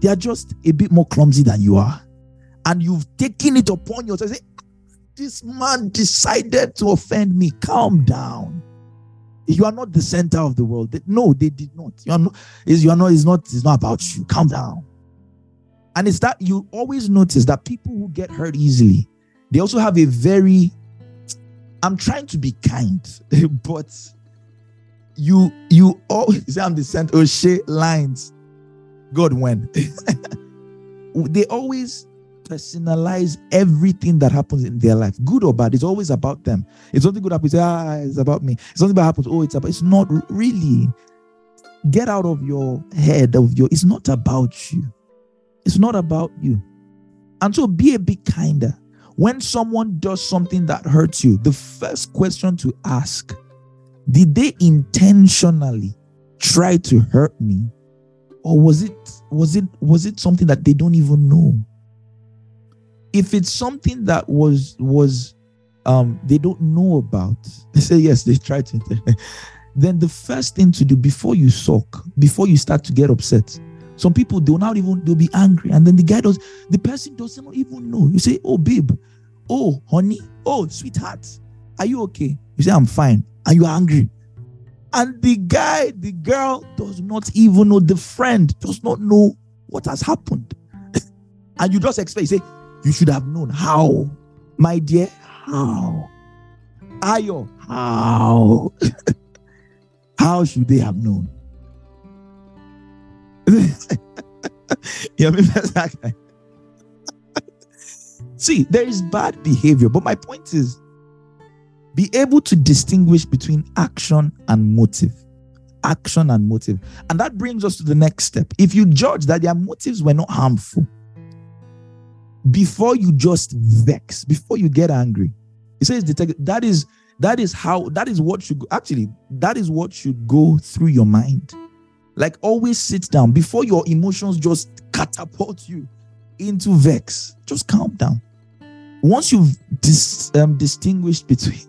they are just a bit more clumsy than you are. And you've taken it upon yourself. Say, this man decided to offend me. Calm down. You are not the center of the world. No, they did not. You are not. Is you are not. It's not. It's not about you. Calm down. And it's that you always notice that people who get hurt easily, they also have a very. I'm trying to be kind, but you you always say I'm the center. Oh, O'Shea lines. God when they always personalize everything that happens in their life, good or bad. It's always about them. It's something good happens. Ah, it's about me. It's something bad happens. Oh, it's about. It's not really. Get out of your head of your. It's not about you. It's not about you. And so be a bit kinder. when someone does something that hurts you, the first question to ask did they intentionally try to hurt me? Or was it was it was it something that they don't even know? If it's something that was was um they don't know about, they say yes, they try to then the first thing to do before you sulk, before you start to get upset, some people they'll not even they'll be angry, and then the guy does the person doesn't even know. You say, Oh, babe, oh, honey, oh, sweetheart, are you okay? You say, I'm fine. Are you angry? And the guy, the girl does not even know, the friend does not know what has happened. and you just expect, you say, You should have known. How? My dear, how? Ayo, how? how should they have known? See, there is bad behavior, but my point is be able to distinguish between action and motive. Action and motive. And that brings us to the next step. If you judge that their motives were not harmful, before you just vex, before you get angry, He says that is that is how that is what should actually that is what should go through your mind like always sit down before your emotions just catapult you into vex. Just calm down. Once you've dis, um, distinguished between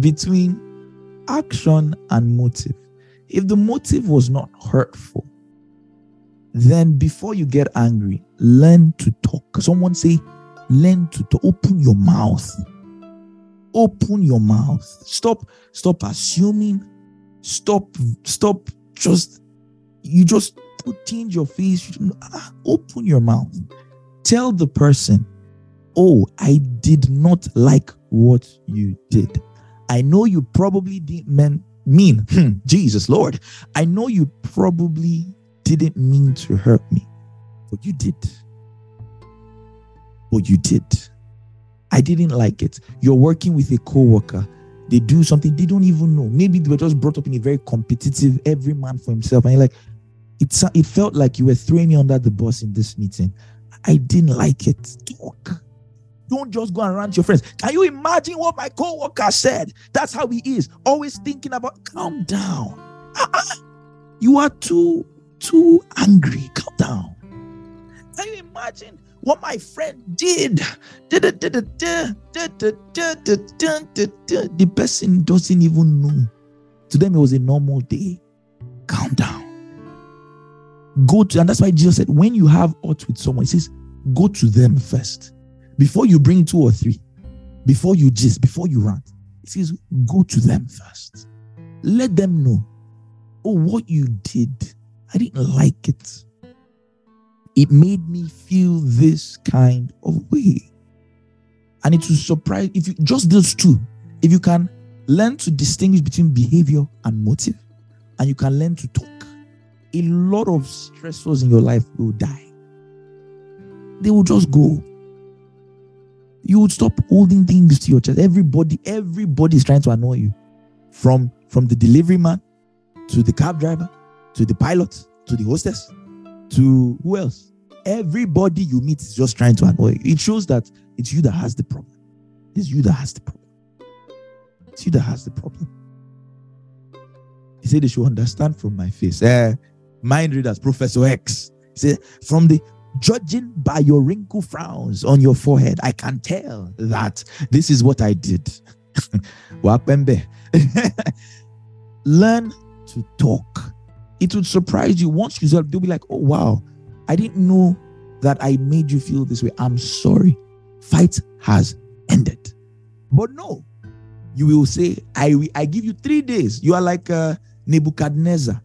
between action and motive, if the motive was not hurtful, then before you get angry, learn to talk. Someone say, learn to talk. Open your mouth. Open your mouth. Stop, stop assuming. Stop, stop just you just put in your face, ah, open your mouth. Tell the person, Oh, I did not like what you did. I know you probably didn't mean, mean hmm, Jesus, Lord. I know you probably didn't mean to hurt me, but you did. But you did. I didn't like it. You're working with a coworker they do something they don't even know. Maybe they were just brought up in a very competitive, every man for himself. And you're like, it's it felt like you were throwing me under the bus in this meeting. I didn't like it. Talk. Don't just go and rant to your friends. Can you imagine what my co-worker said? That's how he is. Always thinking about calm down. Uh-uh. You are too too angry. Calm down. Can you imagine what my friend did. The person doesn't even know. To them, it was a normal day. Calm down. Go to, and that's why Jesus said, when you have ought with someone, he says, go to them first. Before you bring two or three, before you just, before you rant, he says, go to them first. Let them know, oh, what you did, I didn't like it it made me feel this kind of way. And it will surprise if you just those two, if you can learn to distinguish between behavior and motive, and you can learn to talk, a lot of stressors in your life will die. They will just go. You would stop holding things to your chest. Everybody, everybody is trying to annoy you. From from the delivery man to the cab driver to the pilot to the hostess to who else? Everybody you meet is just trying to annoy. It shows that it's you that has the problem. It's you that has the problem. It's you that has the problem. He said they should understand from my face. Uh, mind readers, Professor X. He said, from the judging by your wrinkle frowns on your forehead, I can tell that this is what I did. Learn to talk it would surprise you once you they'll be like, oh wow, I didn't know that I made you feel this way. I'm sorry. Fight has ended. But no, you will say, I, I give you three days. You are like uh, Nebuchadnezzar.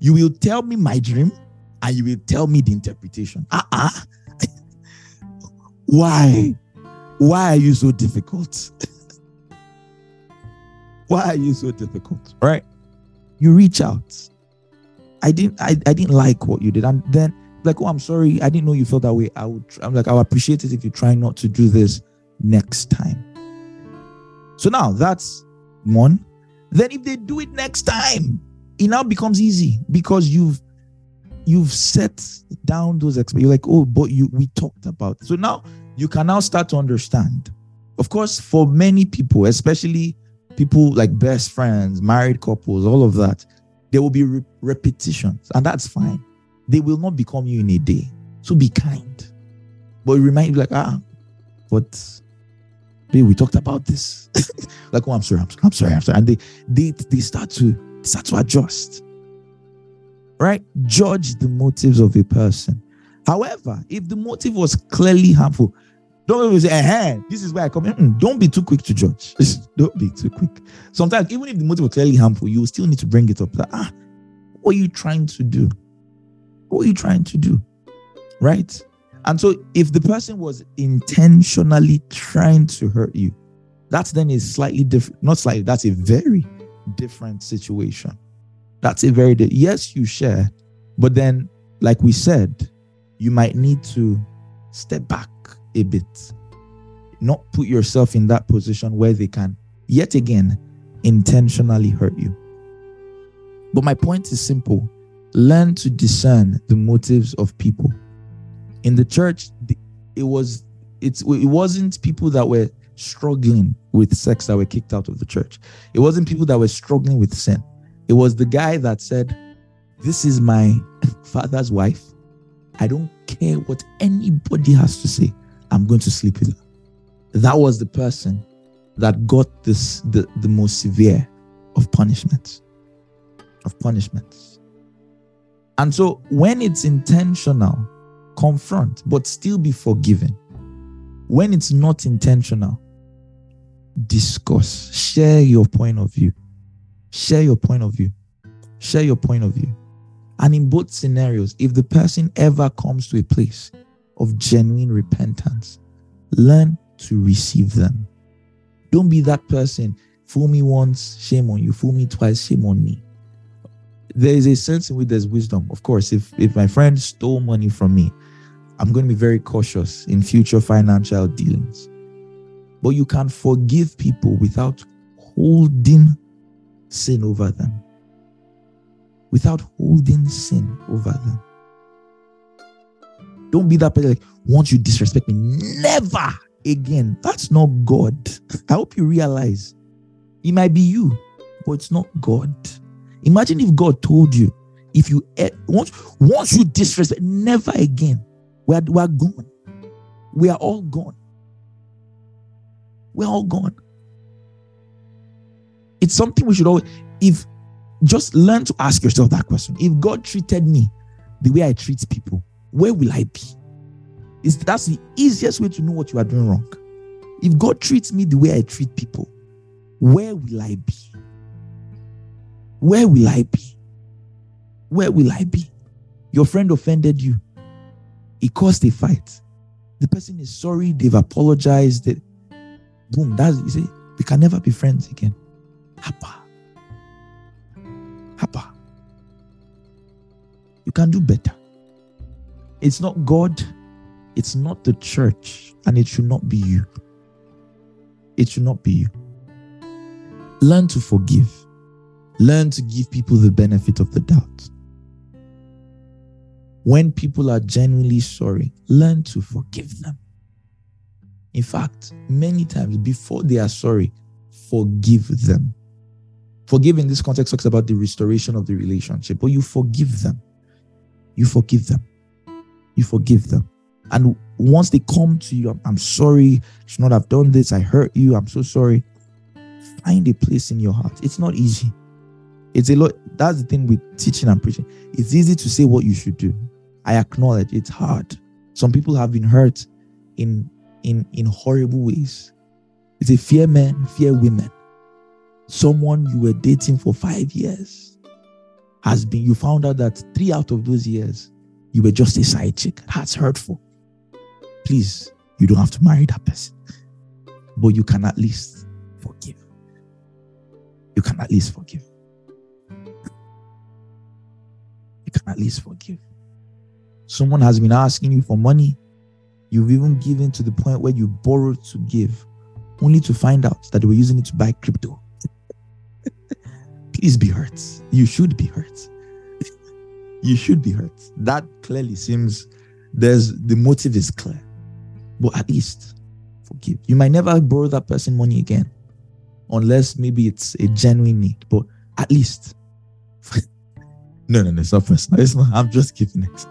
You will tell me my dream and you will tell me the interpretation. Uh-uh. Why? Why are you so difficult? Why are you so difficult? Right? You reach out. I didn't I, I didn't like what you did. And then like, oh, I'm sorry, I didn't know you felt that way. I would I'm like, I'll appreciate it if you try not to do this next time. So now that's one. Then if they do it next time, it now becomes easy because you've you've set down those expectations. You're like, oh, but you we talked about. So now you can now start to understand. Of course, for many people, especially people like best friends, married couples, all of that, there will be re- repetitions, and that's fine. They will not become you in a day. So be kind. But remind you, like, ah, but babe, we talked about this. like, oh, I'm sorry, I'm sorry, I'm sorry, I'm sorry. And they they they start to start to adjust. Right? Judge the motives of a person. However, if the motive was clearly harmful, don't say, hey, this is where I come in. Don't be too quick to judge. don't be too quick. Sometimes, even if the motive was clearly harmful, you still need to bring it up. Like, ah, what are you trying to do? What are you trying to do? Right? And so, if the person was intentionally trying to hurt you, that then is slightly different, not slightly, that's a very different situation. That's a very, di- yes, you share, but then, like we said, you might need to step back a bit, not put yourself in that position where they can, yet again, intentionally hurt you. But my point is simple learn to discern the motives of people. In the church, it was it's it wasn't people that were struggling with sex that were kicked out of the church. It wasn't people that were struggling with sin. It was the guy that said, This is my father's wife. I don't care what anybody has to say. I'm going to sleep with. That was the person that got this the, the most severe of punishments. Of punishments. And so when it's intentional, confront, but still be forgiven. When it's not intentional, discuss, share your point of view. Share your point of view. Share your point of view. And in both scenarios, if the person ever comes to a place of genuine repentance, learn to receive them. Don't be that person. Fool me once, shame on you. Fool me twice, shame on me. There is a sense in which there's wisdom. Of course, if, if my friend stole money from me, I'm going to be very cautious in future financial dealings. But you can forgive people without holding sin over them without holding sin over them. Don't be that person like, once you disrespect me, never again. That's not God. I hope you realize it might be you, but it's not God. Imagine if God told you, if you eh, once once you disrespect, never again. We are, we are gone. We are all gone. We're all gone. It's something we should always, if just learn to ask yourself that question. If God treated me the way I treat people, where will I be? Is that's the easiest way to know what you are doing wrong. If God treats me the way I treat people, where will I be? Where will I be? Where will I be? Your friend offended you. It caused a fight. The person is sorry, they've apologized. They, boom, that's you say, we can never be friends again. Hapa. Hapa. You can do better. It's not God, it's not the church, and it should not be you. It should not be you. Learn to forgive. Learn to give people the benefit of the doubt. When people are genuinely sorry, learn to forgive them. In fact, many times before they are sorry, forgive them. Forgive in this context talks about the restoration of the relationship, but you forgive them. You forgive them. You forgive them. And once they come to you, I'm sorry, should not have done this. I hurt you. I'm so sorry. Find a place in your heart. It's not easy. It's a lot. That's the thing with teaching and preaching. It's easy to say what you should do. I acknowledge it's hard. Some people have been hurt in in in horrible ways. It's a fear men, fear women someone you were dating for five years has been, you found out that three out of those years, you were just a side chick. That's hurtful. Please, you don't have to marry that person, but you can at least forgive. You can at least forgive. You can at least forgive. Someone has been asking you for money. You've even given to the point where you borrowed to give, only to find out that they were using it to buy crypto please be hurt. You should be hurt. You should be hurt. That clearly seems there's the motive is clear. but at least forgive. You might never borrow that person money again, unless maybe it's a genuine need, but at least. no, no, no, it's not personal. It's not, I'm just giving it.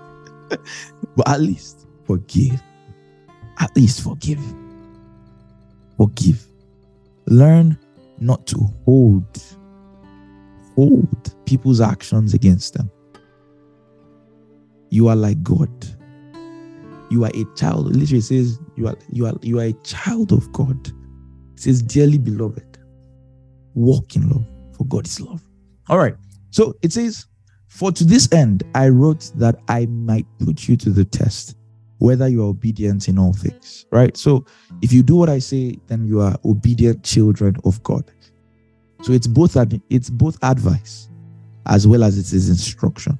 but at least forgive. At least forgive. Forgive. Learn not to hold hold people's actions against them. You are like God. You are a child. Literally says you are you are you are a child of God. It says, dearly beloved, walk in love, for God is love. All right. So it says, For to this end I wrote that I might put you to the test, whether you are obedient in all things. Right? So if you do what I say, then you are obedient children of God. So it's both it's both advice as well as it is instruction.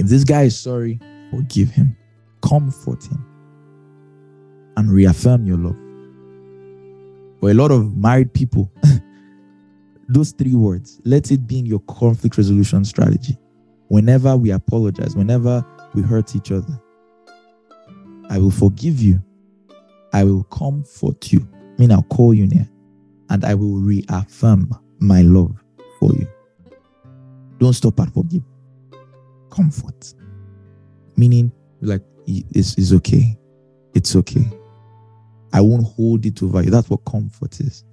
If this guy is sorry, forgive him, comfort him, and reaffirm your love. For a lot of married people, those three words, let it be in your conflict resolution strategy. Whenever we apologize, whenever we hurt each other, I will forgive you. I will comfort you. I mean, I'll call you near and I will reaffirm my love for you. Don't stop at forgive. Comfort. Meaning, like, it's, it's okay. It's okay. I won't hold it over you. That's what comfort is.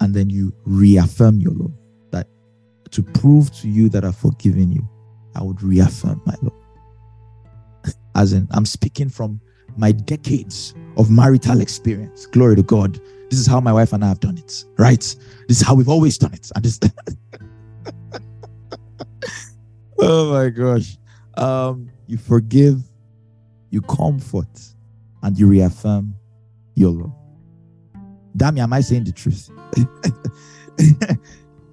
And then you reaffirm your love. That to prove to you that I've forgiven you, I would reaffirm my love. As in, I'm speaking from my decades of marital experience. Glory to God. This is how my wife and I have done it, right? This is how we've always done it. And this Oh my gosh. Um, you forgive, you comfort, and you reaffirm your love. Dami am I saying the truth?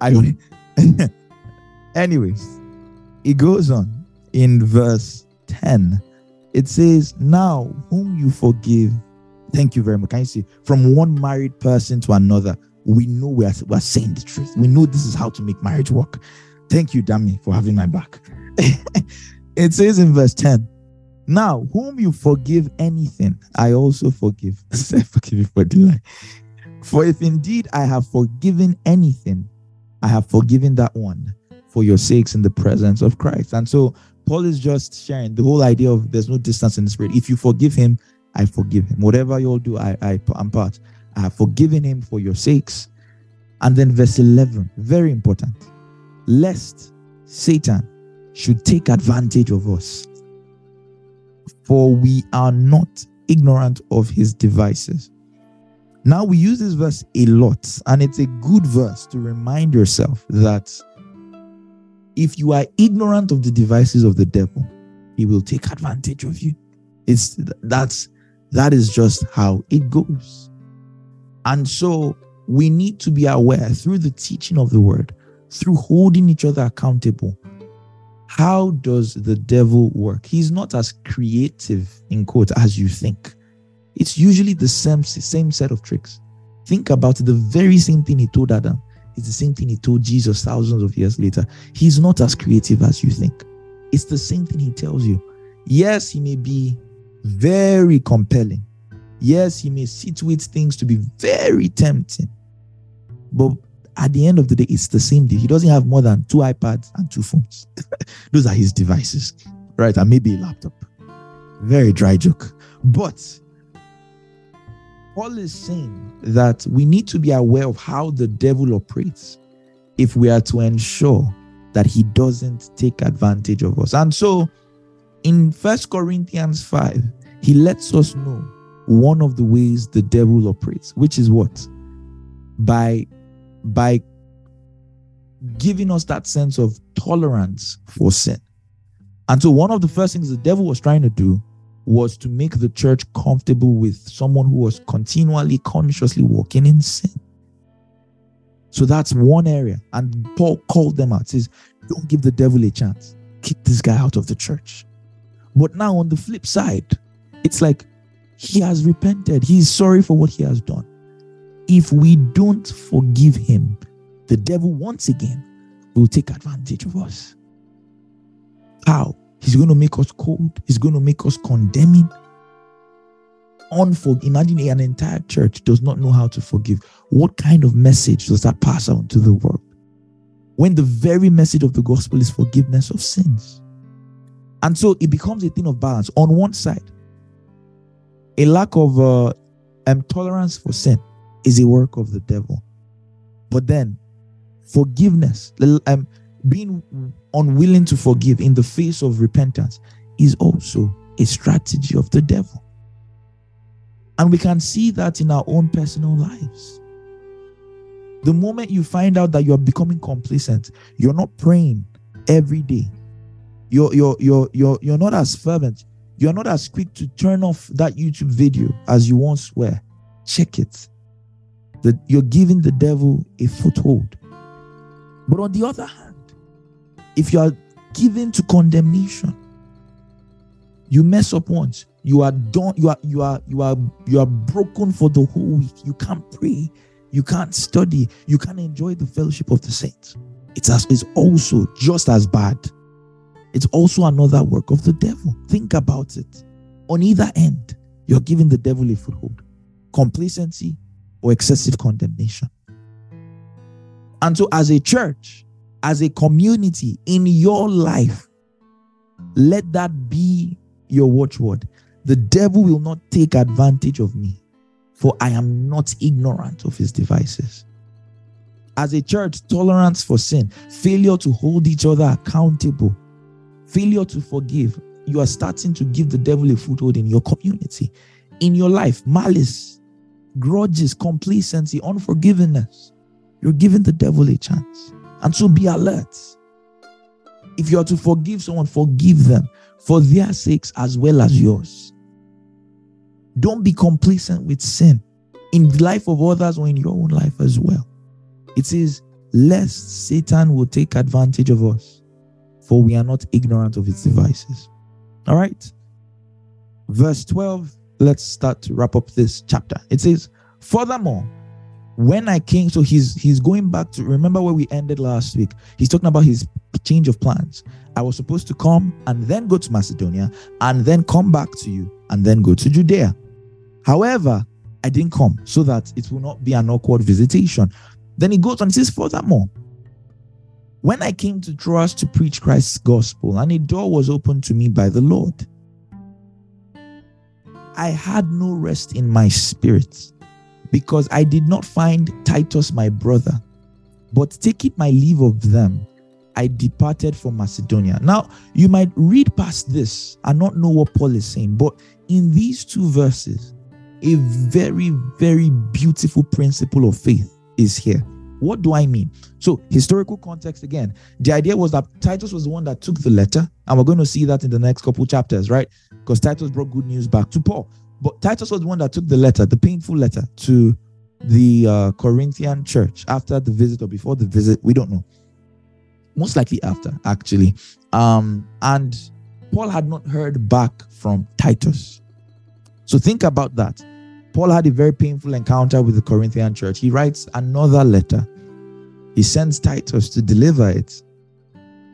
I. Anyways, it goes on in verse 10. It says, Now, whom you forgive, Thank you very much. Can you see from one married person to another? We know we are, we are saying the truth. We know this is how to make marriage work. Thank you, Dami, for having my back. it says in verse 10 Now, whom you forgive anything, I also forgive. forgive you for lie. For if indeed I have forgiven anything, I have forgiven that one for your sakes in the presence of Christ. And so Paul is just sharing the whole idea of there's no distance in the spirit. If you forgive him, I forgive him. Whatever you all do, I, I am part. I have forgiven him for your sakes. And then verse 11, very important. Lest Satan should take advantage of us, for we are not ignorant of his devices. Now we use this verse a lot, and it's a good verse to remind yourself that if you are ignorant of the devices of the devil, he will take advantage of you. It's that's that is just how it goes. And so we need to be aware through the teaching of the word, through holding each other accountable. How does the devil work? He's not as creative, in quote, as you think. It's usually the same, same set of tricks. Think about the very same thing he told Adam It's the same thing he told Jesus thousands of years later. He's not as creative as you think. It's the same thing he tells you. Yes, he may be very compelling. Yes, he may situate things to be very tempting, but at the end of the day, it's the same deal. He doesn't have more than two iPads and two phones. Those are his devices, right? And maybe a laptop. Very dry joke. But Paul is saying that we need to be aware of how the devil operates if we are to ensure that he doesn't take advantage of us. And so in First Corinthians 5, he lets us know one of the ways the devil operates, which is what? By by giving us that sense of tolerance for sin. And so one of the first things the devil was trying to do was to make the church comfortable with someone who was continually consciously walking in sin. So that's one area. And Paul called them out, says, Don't give the devil a chance. Kick this guy out of the church. But now on the flip side, it's like he has repented. He's sorry for what he has done. If we don't forgive him, the devil once again will take advantage of us. How? He's going to make us cold. He's going to make us condemning. unfor imagine an entire church does not know how to forgive. What kind of message does that pass on to the world? When the very message of the gospel is forgiveness of sins. And so it becomes a thing of balance. On one side, a lack of uh, um, tolerance for sin is a work of the devil. But then, forgiveness, um, being unwilling to forgive in the face of repentance, is also a strategy of the devil. And we can see that in our own personal lives. The moment you find out that you're becoming complacent, you're not praying every day. You're you're you're you're you're not as fervent. You're not as quick to turn off that YouTube video as you once were. Check it. That you're giving the devil a foothold. But on the other hand, if you are given to condemnation, you mess up once, you are done, you are you are you are you are broken for the whole week. You can't pray, you can't study, you can't enjoy the fellowship of the saints. It's as it's also just as bad. It's also another work of the devil. Think about it. On either end, you're giving the devil a foothold. Complacency or excessive condemnation. And so, as a church, as a community in your life, let that be your watchword. The devil will not take advantage of me, for I am not ignorant of his devices. As a church, tolerance for sin, failure to hold each other accountable, failure to forgive, you are starting to give the devil a foothold in your community, in your life. Malice, grudges, complacency, unforgiveness. You're giving the devil a chance. And so be alert. If you are to forgive someone, forgive them for their sakes as well as yours. Don't be complacent with sin in the life of others or in your own life as well. It says, lest Satan will take advantage of us, for we are not ignorant of its devices. All right. Verse 12, let's start to wrap up this chapter. It says, Furthermore, when I came, so he's he's going back to remember where we ended last week. He's talking about his change of plans. I was supposed to come and then go to Macedonia and then come back to you and then go to Judea. However, I didn't come so that it will not be an awkward visitation. Then he goes on and says, Furthermore, when I came to Troas to preach Christ's gospel and a door was opened to me by the Lord, I had no rest in my spirit because I did not find Titus my brother. But taking my leave of them, I departed for Macedonia. Now, you might read past this and not know what Paul is saying, but in these two verses, a very, very beautiful principle of faith is here. What do I mean? So, historical context again. The idea was that Titus was the one that took the letter, and we're going to see that in the next couple chapters, right? Because Titus brought good news back to Paul. But Titus was the one that took the letter, the painful letter, to the uh, Corinthian church after the visit or before the visit. We don't know. Most likely after, actually. Um, and Paul had not heard back from Titus. So think about that. Paul had a very painful encounter with the Corinthian church. He writes another letter. He sends Titus to deliver it.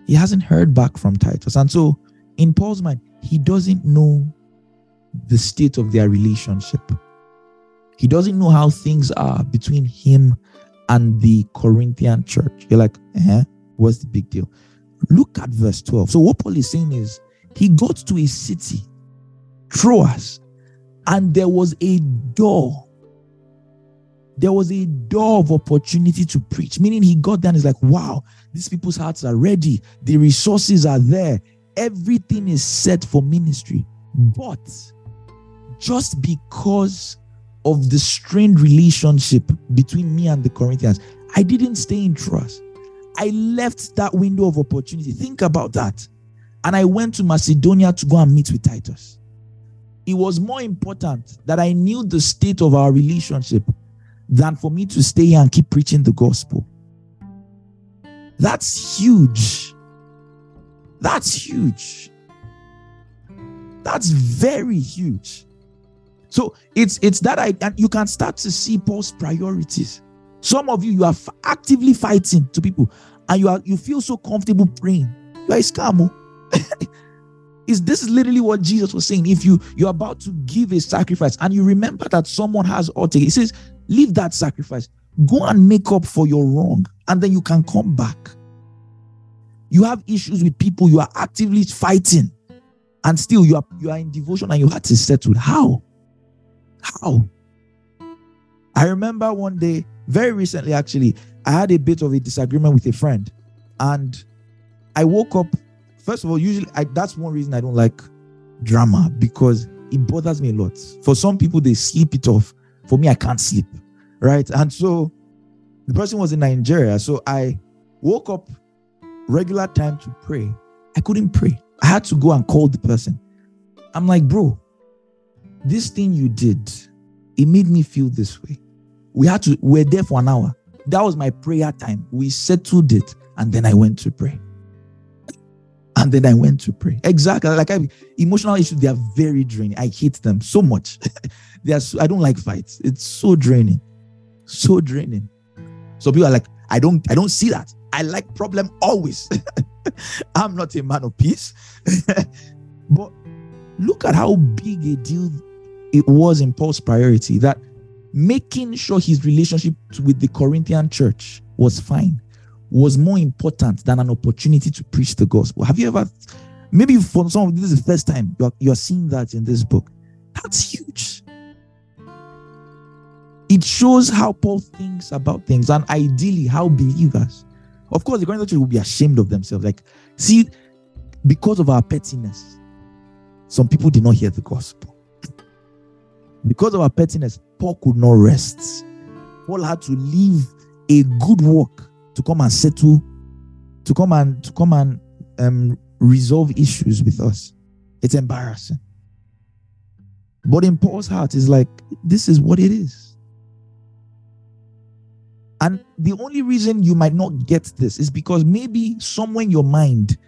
He hasn't heard back from Titus. And so, in Paul's mind, he doesn't know the state of their relationship. He doesn't know how things are between him and the Corinthian church. You're like, eh, what's the big deal? Look at verse 12. So, what Paul is saying is, he got to a city, Troas, and there was a door. There was a door of opportunity to preach, meaning he got there and he's like, wow, these people's hearts are ready. The resources are there. Everything is set for ministry. Hmm. But just because of the strained relationship between me and the Corinthians, I didn't stay in Troas. I left that window of opportunity. Think about that. And I went to Macedonia to go and meet with Titus. It was more important that I knew the state of our relationship than for me to stay here and keep preaching the gospel. That's huge. That's huge. That's very huge. So it's it's that I and you can start to see Paul's priorities. Some of you you are f- actively fighting to people, and you are you feel so comfortable praying. You are a scam. Oh. Is this is literally what Jesus was saying? If you you're about to give a sacrifice and you remember that someone has ought he says, leave that sacrifice, go and make up for your wrong, and then you can come back. You have issues with people you are actively fighting, and still you are you are in devotion and your heart is settled. How? How? I remember one day, very recently actually, I had a bit of a disagreement with a friend, and I woke up First of all, usually I, that's one reason I don't like drama because it bothers me a lot. For some people, they sleep it off. For me, I can't sleep. Right. And so the person was in Nigeria. So I woke up regular time to pray. I couldn't pray. I had to go and call the person. I'm like, bro, this thing you did, it made me feel this way. We had to, we're there for an hour. That was my prayer time. We settled it, and then I went to pray. And then I went to pray. Exactly. Like I emotional issues, they are very draining. I hate them so much. they are so, I don't like fights. It's so draining. So draining. So people are like, I don't, I don't see that. I like problem always. I'm not a man of peace. but look at how big a deal it was in Paul's priority that making sure his relationship with the Corinthian church was fine was more important than an opportunity to preach the gospel. Have you ever, maybe for some of this is the first time you're, you're seeing that in this book? That's huge. It shows how Paul thinks about things and ideally how believers, of course, the Corinthian church will be ashamed of themselves. Like, see, because of our pettiness, some people did not hear the gospel. Because of our pettiness, Paul could not rest. Paul had to leave a good work to come and settle, to come and to come and um, resolve issues with us. It's embarrassing. But in Paul's heart it's like, this is what it is. And the only reason you might not get this is because maybe somewhere in your mind,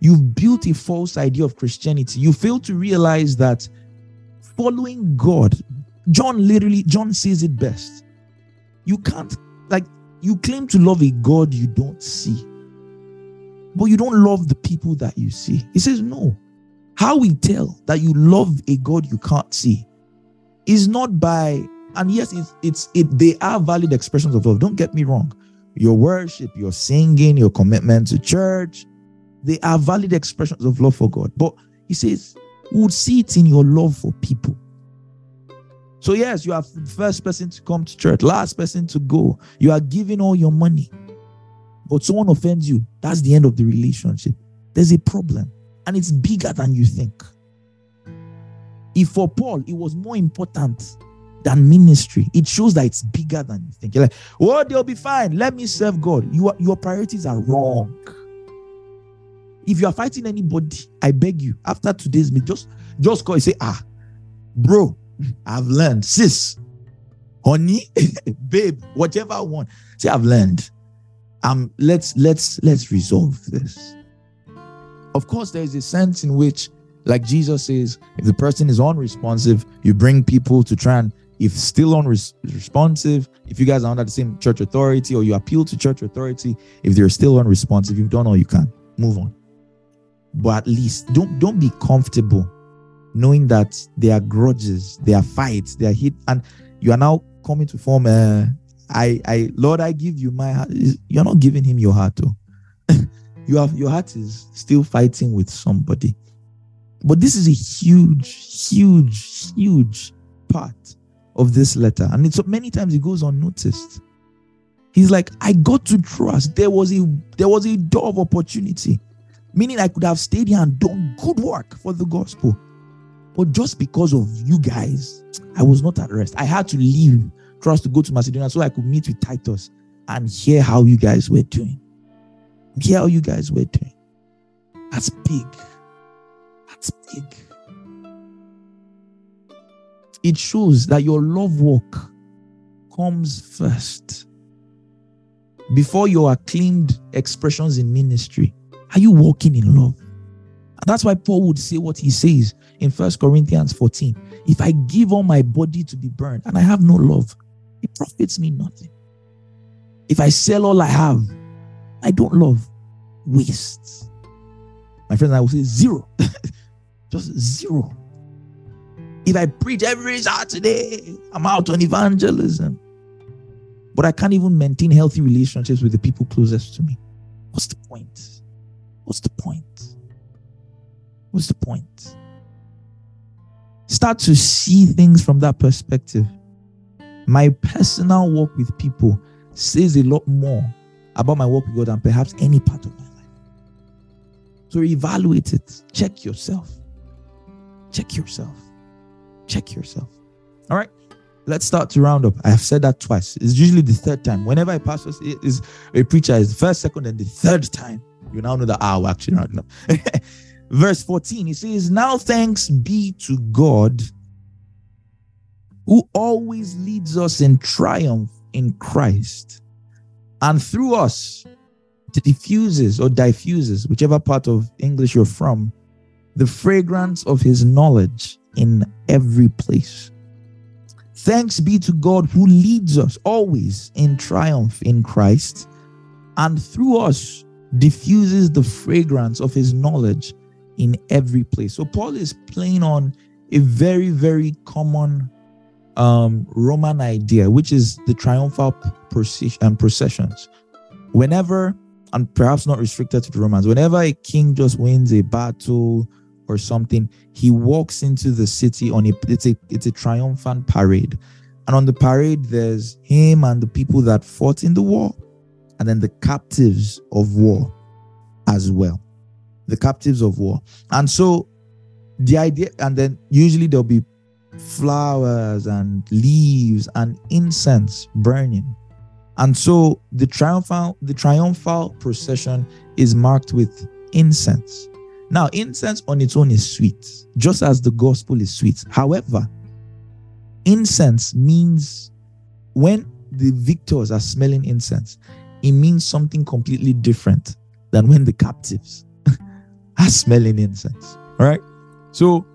you've built a false idea of Christianity. You fail to realize that following God, John literally, John says it best. You can't, like, you claim to love a God you don't see, but you don't love the people that you see. He says, No. How we tell that you love a God you can't see is not by, and yes, it's, it's it, they are valid expressions of love. Don't get me wrong. Your worship, your singing, your commitment to church, they are valid expressions of love for God. But he says, we would see it in your love for people. So, yes, you are first person to come to church, last person to go. You are giving all your money. But someone offends you. That's the end of the relationship. There's a problem, and it's bigger than you think. If for Paul, it was more important than ministry, it shows that it's bigger than you think. You're like, oh, they'll be fine. Let me serve God. You are, your priorities are wrong. If you are fighting anybody, I beg you, after today's meeting, just just call and say, ah, bro, I've learned, sis, honey, babe, whatever I want. Say, I've learned. Um, let's let's let's resolve this. Of course, there is a sense in which, like Jesus says, if the person is unresponsive, you bring people to try and if still unresponsive, if you guys are under the same church authority or you appeal to church authority, if they're still unresponsive, you've done all you can. Move on. But at least don't don't be comfortable knowing that there are grudges, there are fights, there are hit, and you are now coming to form a I I Lord, I give you my heart. You're not giving him your heart, though. you have your heart is still fighting with somebody. But this is a huge, huge, huge part of this letter. And so many times it goes unnoticed. He's like, I got to Troas. There was a there was a door of opportunity. Meaning I could have stayed here and done good work for the gospel. But just because of you guys, I was not at rest. I had to leave Troas to go to Macedonia so I could meet with Titus and hear how you guys were doing. Hear how you guys were doing. That's big. That's big. It shows that your love walk comes first. Before your acclaimed expressions in ministry, are you walking in love? And that's why Paul would say what he says in First Corinthians 14. If I give all my body to be burned and I have no love, it profits me nothing. If I sell all I have, I don't love, waste. My friends, I will say zero. Just zero. If I preach every Saturday, I'm out on evangelism. But I can't even maintain healthy relationships with the people closest to me. What's the point? What's the point? What's the point? Start to see things from that perspective. My personal work with people says a lot more about my work with God than perhaps any part of my life. So evaluate it. Check yourself. Check yourself. Check yourself. All right. Let's start to round up. I have said that twice. It's usually the third time. Whenever a pastor is a preacher, is the first, second, and the third time. You now know that ah, we're actually rounding up. Verse 14, he says, Now thanks be to God who always leads us in triumph in Christ and through us diffuses or diffuses, whichever part of English you're from, the fragrance of his knowledge in every place. Thanks be to God who leads us always in triumph in Christ and through us diffuses the fragrance of his knowledge in every place. So Paul is playing on a very, very common um, Roman idea, which is the triumphal procession and processions. Whenever, and perhaps not restricted to the Romans, whenever a king just wins a battle or something, he walks into the city on a it's a it's a triumphant parade. And on the parade, there's him and the people that fought in the war, and then the captives of war as well. The captives of war. And so the idea, and then usually there'll be flowers and leaves and incense burning. And so the triumphal the triumphal procession is marked with incense. Now, incense on its own is sweet, just as the gospel is sweet. However, incense means when the victors are smelling incense, it means something completely different than when the captives are smelling incense. All right. So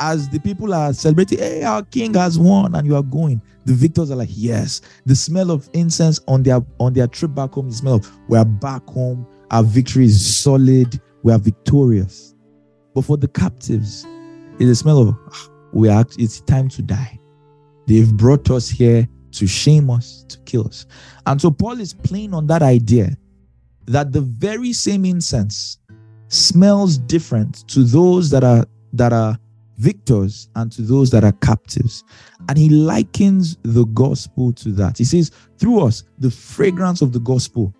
as the people are celebrating, hey, our king has won, and you are going. The victors are like, yes. The smell of incense on their on their trip back home, the smell of we are back home, our victory is solid, we are victorious. But for the captives, it's a smell of ah, we are it's time to die. They've brought us here to shame us, to kill us. And so Paul is playing on that idea that the very same incense smells different to those that are that are victors and to those that are captives. And he likens the gospel to that. He says, through us, the fragrance of the gospel,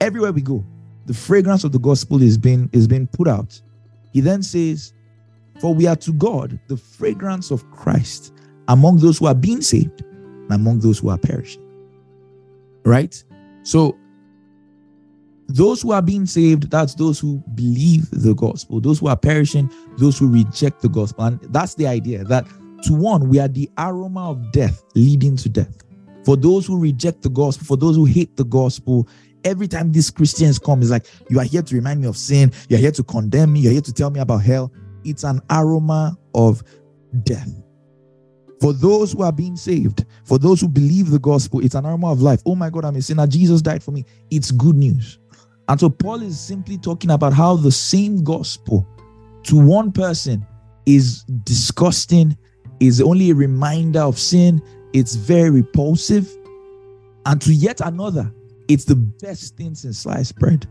everywhere we go, the fragrance of the gospel is being is being put out. He then says, For we are to God the fragrance of Christ among those who are being saved and among those who are perishing. Right? So those who are being saved, that's those who believe the gospel. Those who are perishing, those who reject the gospel. And that's the idea that to one, we are the aroma of death leading to death. For those who reject the gospel, for those who hate the gospel, every time these Christians come, it's like, you are here to remind me of sin. You're here to condemn me. You're here to tell me about hell. It's an aroma of death. For those who are being saved, for those who believe the gospel, it's an aroma of life. Oh my God, I'm a sinner. Jesus died for me. It's good news. And so Paul is simply talking about how the same gospel to one person is disgusting, is only a reminder of sin, it's very repulsive. And to yet another, it's the best thing since sliced bread,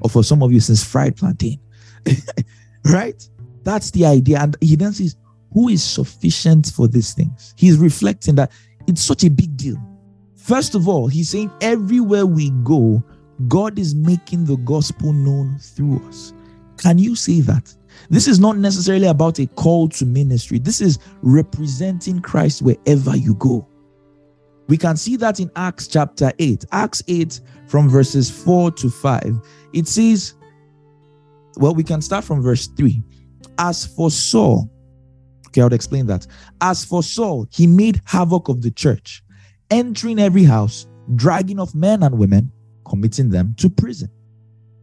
or for some of you, since fried plantain. right? That's the idea. And he then says, Who is sufficient for these things? He's reflecting that it's such a big deal. First of all, he's saying, Everywhere we go, God is making the gospel known through us. Can you say that? This is not necessarily about a call to ministry. This is representing Christ wherever you go. We can see that in Acts chapter 8. Acts 8 from verses 4 to 5. It says, well, we can start from verse 3. As for Saul, okay, I'll explain that. As for Saul, he made havoc of the church, entering every house, dragging off men and women committing them to prison.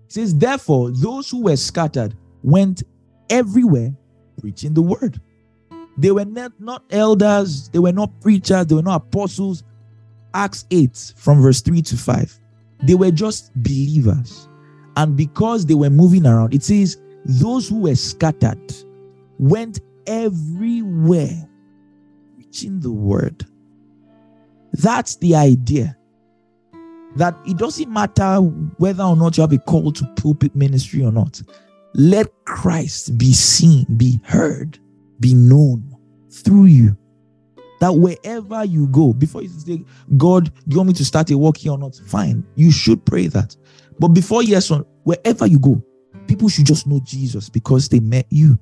He says, Therefore, those who were scattered went everywhere preaching the word. They were not, not elders, they were not preachers, they were not apostles. Acts 8 from verse 3 to 5. They were just believers. And because they were moving around, it says, Those who were scattered went everywhere preaching the word. That's the idea. That it doesn't matter whether or not you have a call to pulpit ministry or not. Let Christ be seen, be heard, be known through you. That wherever you go, before you say, God, do you want me to start a work here or not? Fine. You should pray that. But before yes, wherever you go, people should just know Jesus because they met you.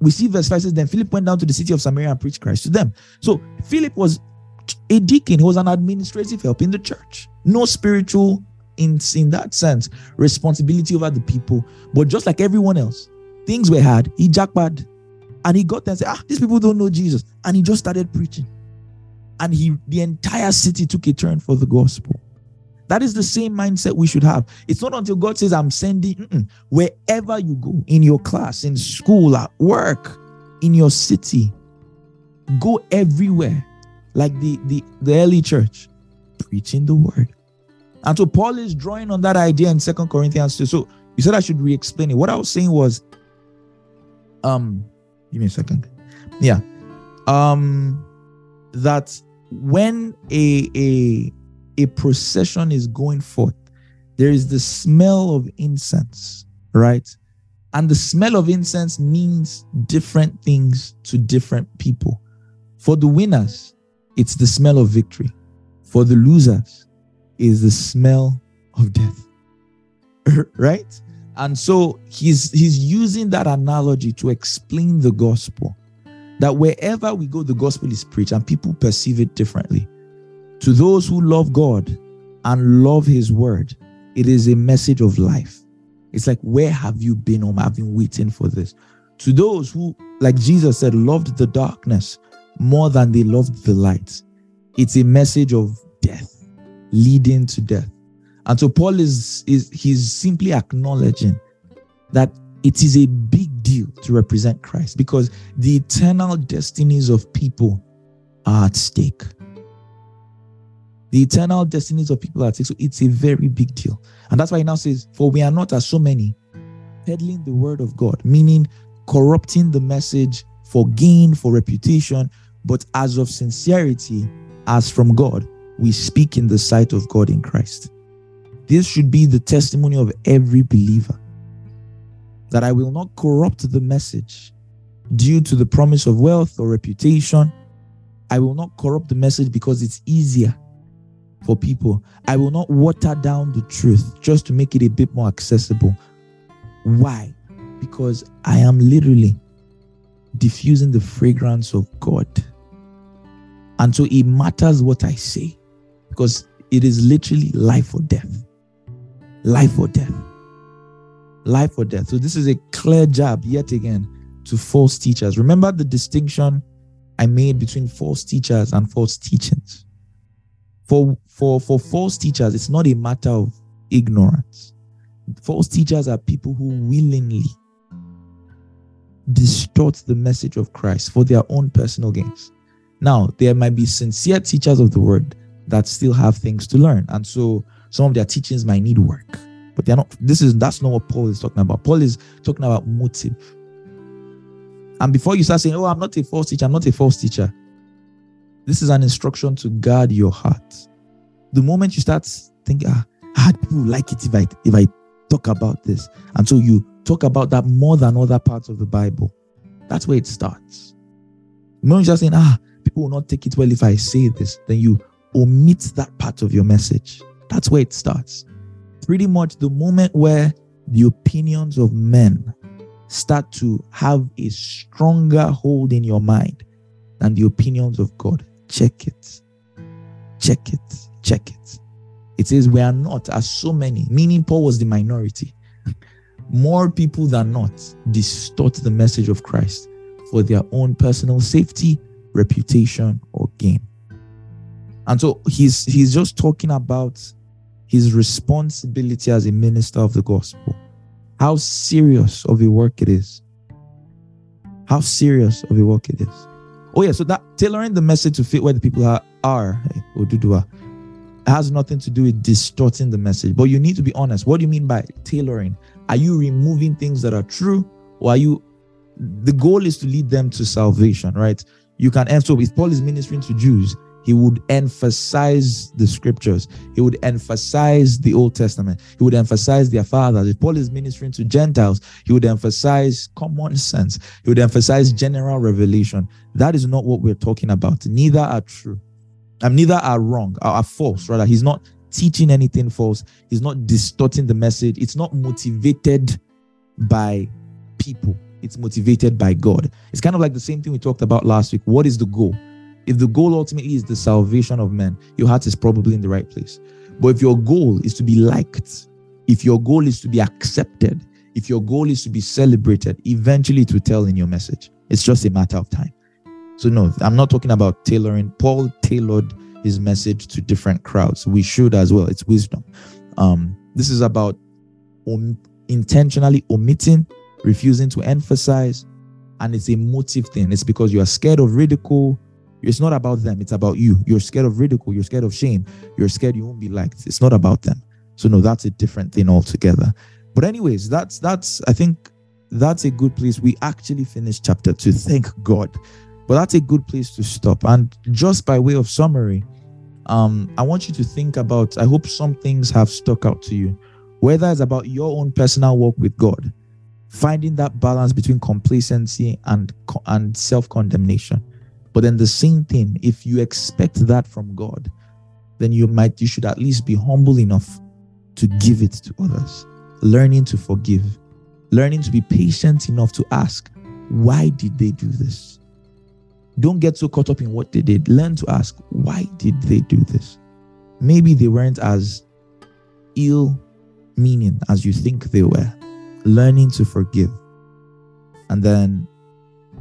We see verse 5 says, Then Philip went down to the city of Samaria and preached Christ to them. So Philip was a deacon, he was an administrative help in the church. No spiritual in, in that sense, responsibility over the people. But just like everyone else, things were hard. He jackpot and he got there and said, Ah, these people don't know Jesus. And he just started preaching. And he the entire city took a turn for the gospel. That is the same mindset we should have. It's not until God says, I'm sending mm-mm. wherever you go, in your class, in school, at work, in your city, go everywhere, like the, the, the early church, preaching the word. And so Paul is drawing on that idea in Second Corinthians 2. So you said I should re-explain it. What I was saying was, um, give me a second. Yeah. Um that when a a a procession is going forth, there is the smell of incense, right? And the smell of incense means different things to different people. For the winners, it's the smell of victory. For the losers, is the smell of death. right? And so he's he's using that analogy to explain the gospel. That wherever we go, the gospel is preached and people perceive it differently. To those who love God and love his word, it is a message of life. It's like, where have you been? Um, I've been waiting for this. To those who, like Jesus said, loved the darkness more than they loved the light, it's a message of death, leading to death. And so Paul is, is he's simply acknowledging that it is a big deal to represent Christ because the eternal destinies of people are at stake. The eternal destinies of people are at stake. So it's a very big deal. And that's why he now says, For we are not as so many peddling the word of God, meaning corrupting the message for gain, for reputation, but as of sincerity, as from God, we speak in the sight of God in Christ. This should be the testimony of every believer that I will not corrupt the message due to the promise of wealth or reputation. I will not corrupt the message because it's easier for people. I will not water down the truth just to make it a bit more accessible. Why? Because I am literally diffusing the fragrance of God. And so it matters what I say because it is literally life or death life or death. Life or death. So, this is a clear jab yet again to false teachers. Remember the distinction I made between false teachers and false teachings. For, for, for false teachers, it's not a matter of ignorance. False teachers are people who willingly distort the message of Christ for their own personal gains. Now, there might be sincere teachers of the word that still have things to learn. And so some of their teachings might need work, but they're not. This is that's not what Paul is talking about. Paul is talking about motive. And before you start saying, "Oh, I'm not a false teacher," I'm not a false teacher. This is an instruction to guard your heart. The moment you start thinking, "Ah, ah people like it if I if I talk about this," and so you talk about that more than other parts of the Bible, that's where it starts. The moment you're saying, "Ah, people will not take it well if I say this," then you omit that part of your message. That's where it starts. Pretty much the moment where the opinions of men start to have a stronger hold in your mind than the opinions of God. Check it. Check it. Check it. It says, We are not as so many, meaning Paul was the minority. More people than not distort the message of Christ for their own personal safety, reputation, or gain. And so he's he's just talking about his responsibility as a minister of the gospel. How serious of a work it is. How serious of a work it is. Oh, yeah. So that tailoring the message to fit where the people are, eh, are Odudua, has nothing to do with distorting the message. But you need to be honest. What do you mean by tailoring? Are you removing things that are true or are you the goal is to lead them to salvation, right? You can, and so if Paul is ministering to Jews, he would emphasize the scriptures. He would emphasize the Old Testament. He would emphasize their fathers. If Paul is ministering to Gentiles, he would emphasize common sense. He would emphasize general revelation. That is not what we're talking about. Neither are true. And neither are wrong, are, are false. Rather, he's not teaching anything false. He's not distorting the message. It's not motivated by people. It's motivated by God. It's kind of like the same thing we talked about last week. What is the goal? If the goal ultimately is the salvation of men, your heart is probably in the right place. But if your goal is to be liked, if your goal is to be accepted, if your goal is to be celebrated, eventually it will tell in your message. It's just a matter of time. So, no, I'm not talking about tailoring. Paul tailored his message to different crowds. We should as well. It's wisdom. Um, this is about om- intentionally omitting, refusing to emphasize, and it's a motive thing. It's because you are scared of ridicule, it's not about them. It's about you. You're scared of ridicule. You're scared of shame. You're scared you won't be liked. It's not about them. So no, that's a different thing altogether. But anyways, that's that's I think that's a good place. We actually finished chapter two. Thank God. But that's a good place to stop. And just by way of summary, um, I want you to think about. I hope some things have stuck out to you, whether it's about your own personal walk with God, finding that balance between complacency and and self condemnation but then the same thing, if you expect that from God, then you might, you should at least be humble enough to give it to others. Learning to forgive, learning to be patient enough to ask, why did they do this? Don't get so caught up in what they did. Learn to ask, why did they do this? Maybe they weren't as ill meaning as you think they were. Learning to forgive. And then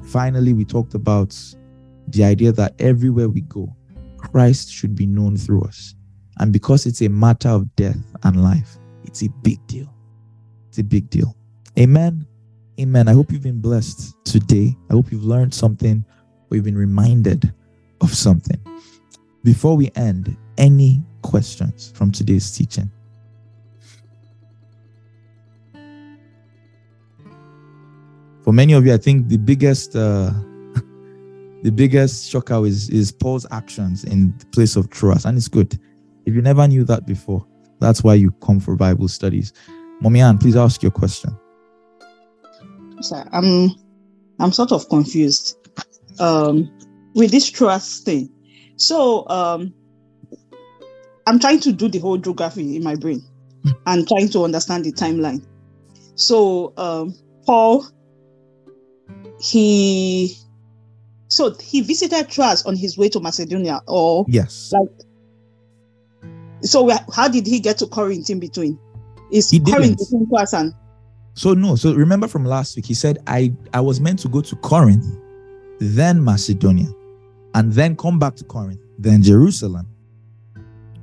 finally, we talked about the idea that everywhere we go, Christ should be known through us. And because it's a matter of death and life, it's a big deal. It's a big deal. Amen. Amen. I hope you've been blessed today. I hope you've learned something or you've been reminded of something. Before we end, any questions from today's teaching? For many of you, I think the biggest uh, the biggest shocker is, is Paul's actions in the place of Troas. And it's good. If you never knew that before, that's why you come for Bible studies. Mommy Ann, please ask your question. Sir, I'm I'm sort of confused um, with this Troas thing. So um, I'm trying to do the whole geography in my brain and trying to understand the timeline. So um, Paul, he so he visited Troas on his way to Macedonia, or yes, like. So how did he get to Corinth in between? Is he Corinth between Troas and? So no. So remember from last week, he said I I was meant to go to Corinth, then Macedonia, and then come back to Corinth, then Jerusalem.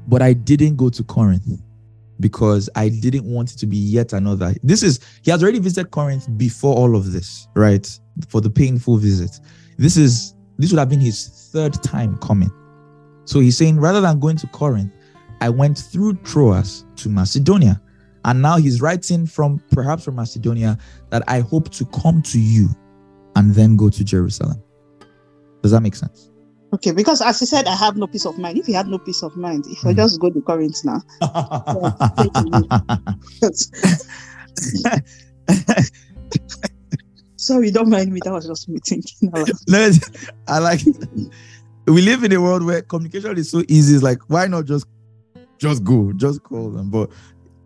But I didn't go to Corinth because I didn't want it to be yet another. This is he has already visited Corinth before all of this, right? For the painful visit. This is this would have been his third time coming. So he's saying rather than going to Corinth, I went through Troas to Macedonia. And now he's writing from perhaps from Macedonia that I hope to come to you and then go to Jerusalem. Does that make sense? Okay, because as he said, I have no peace of mind. If he had no peace of mind, if mm. I hmm. just go to Corinth now. Sorry, don't mind me. That was just me thinking. no, I like. we live in a world where communication is so easy. It's like, why not just, just go, just call them? But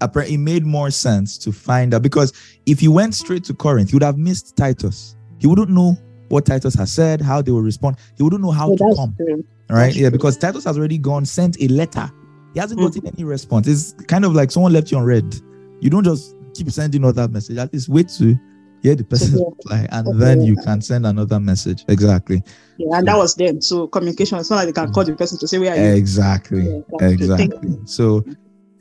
apparently, it made more sense to find out because if he went straight to Corinth, he would have missed Titus. He wouldn't know what Titus has said, how they will respond. He wouldn't know how oh, to come. True. Right? That's yeah, true. because Titus has already gone, sent a letter. He hasn't mm-hmm. gotten any response. It's kind of like someone left you on read. You don't just keep sending out that message. At least wait to hear the person's reply, and okay. then you can send another message. Exactly. Yeah, and that was them. So communication. It's not like they can call the person to say where are you. Exactly. Yeah, exactly. So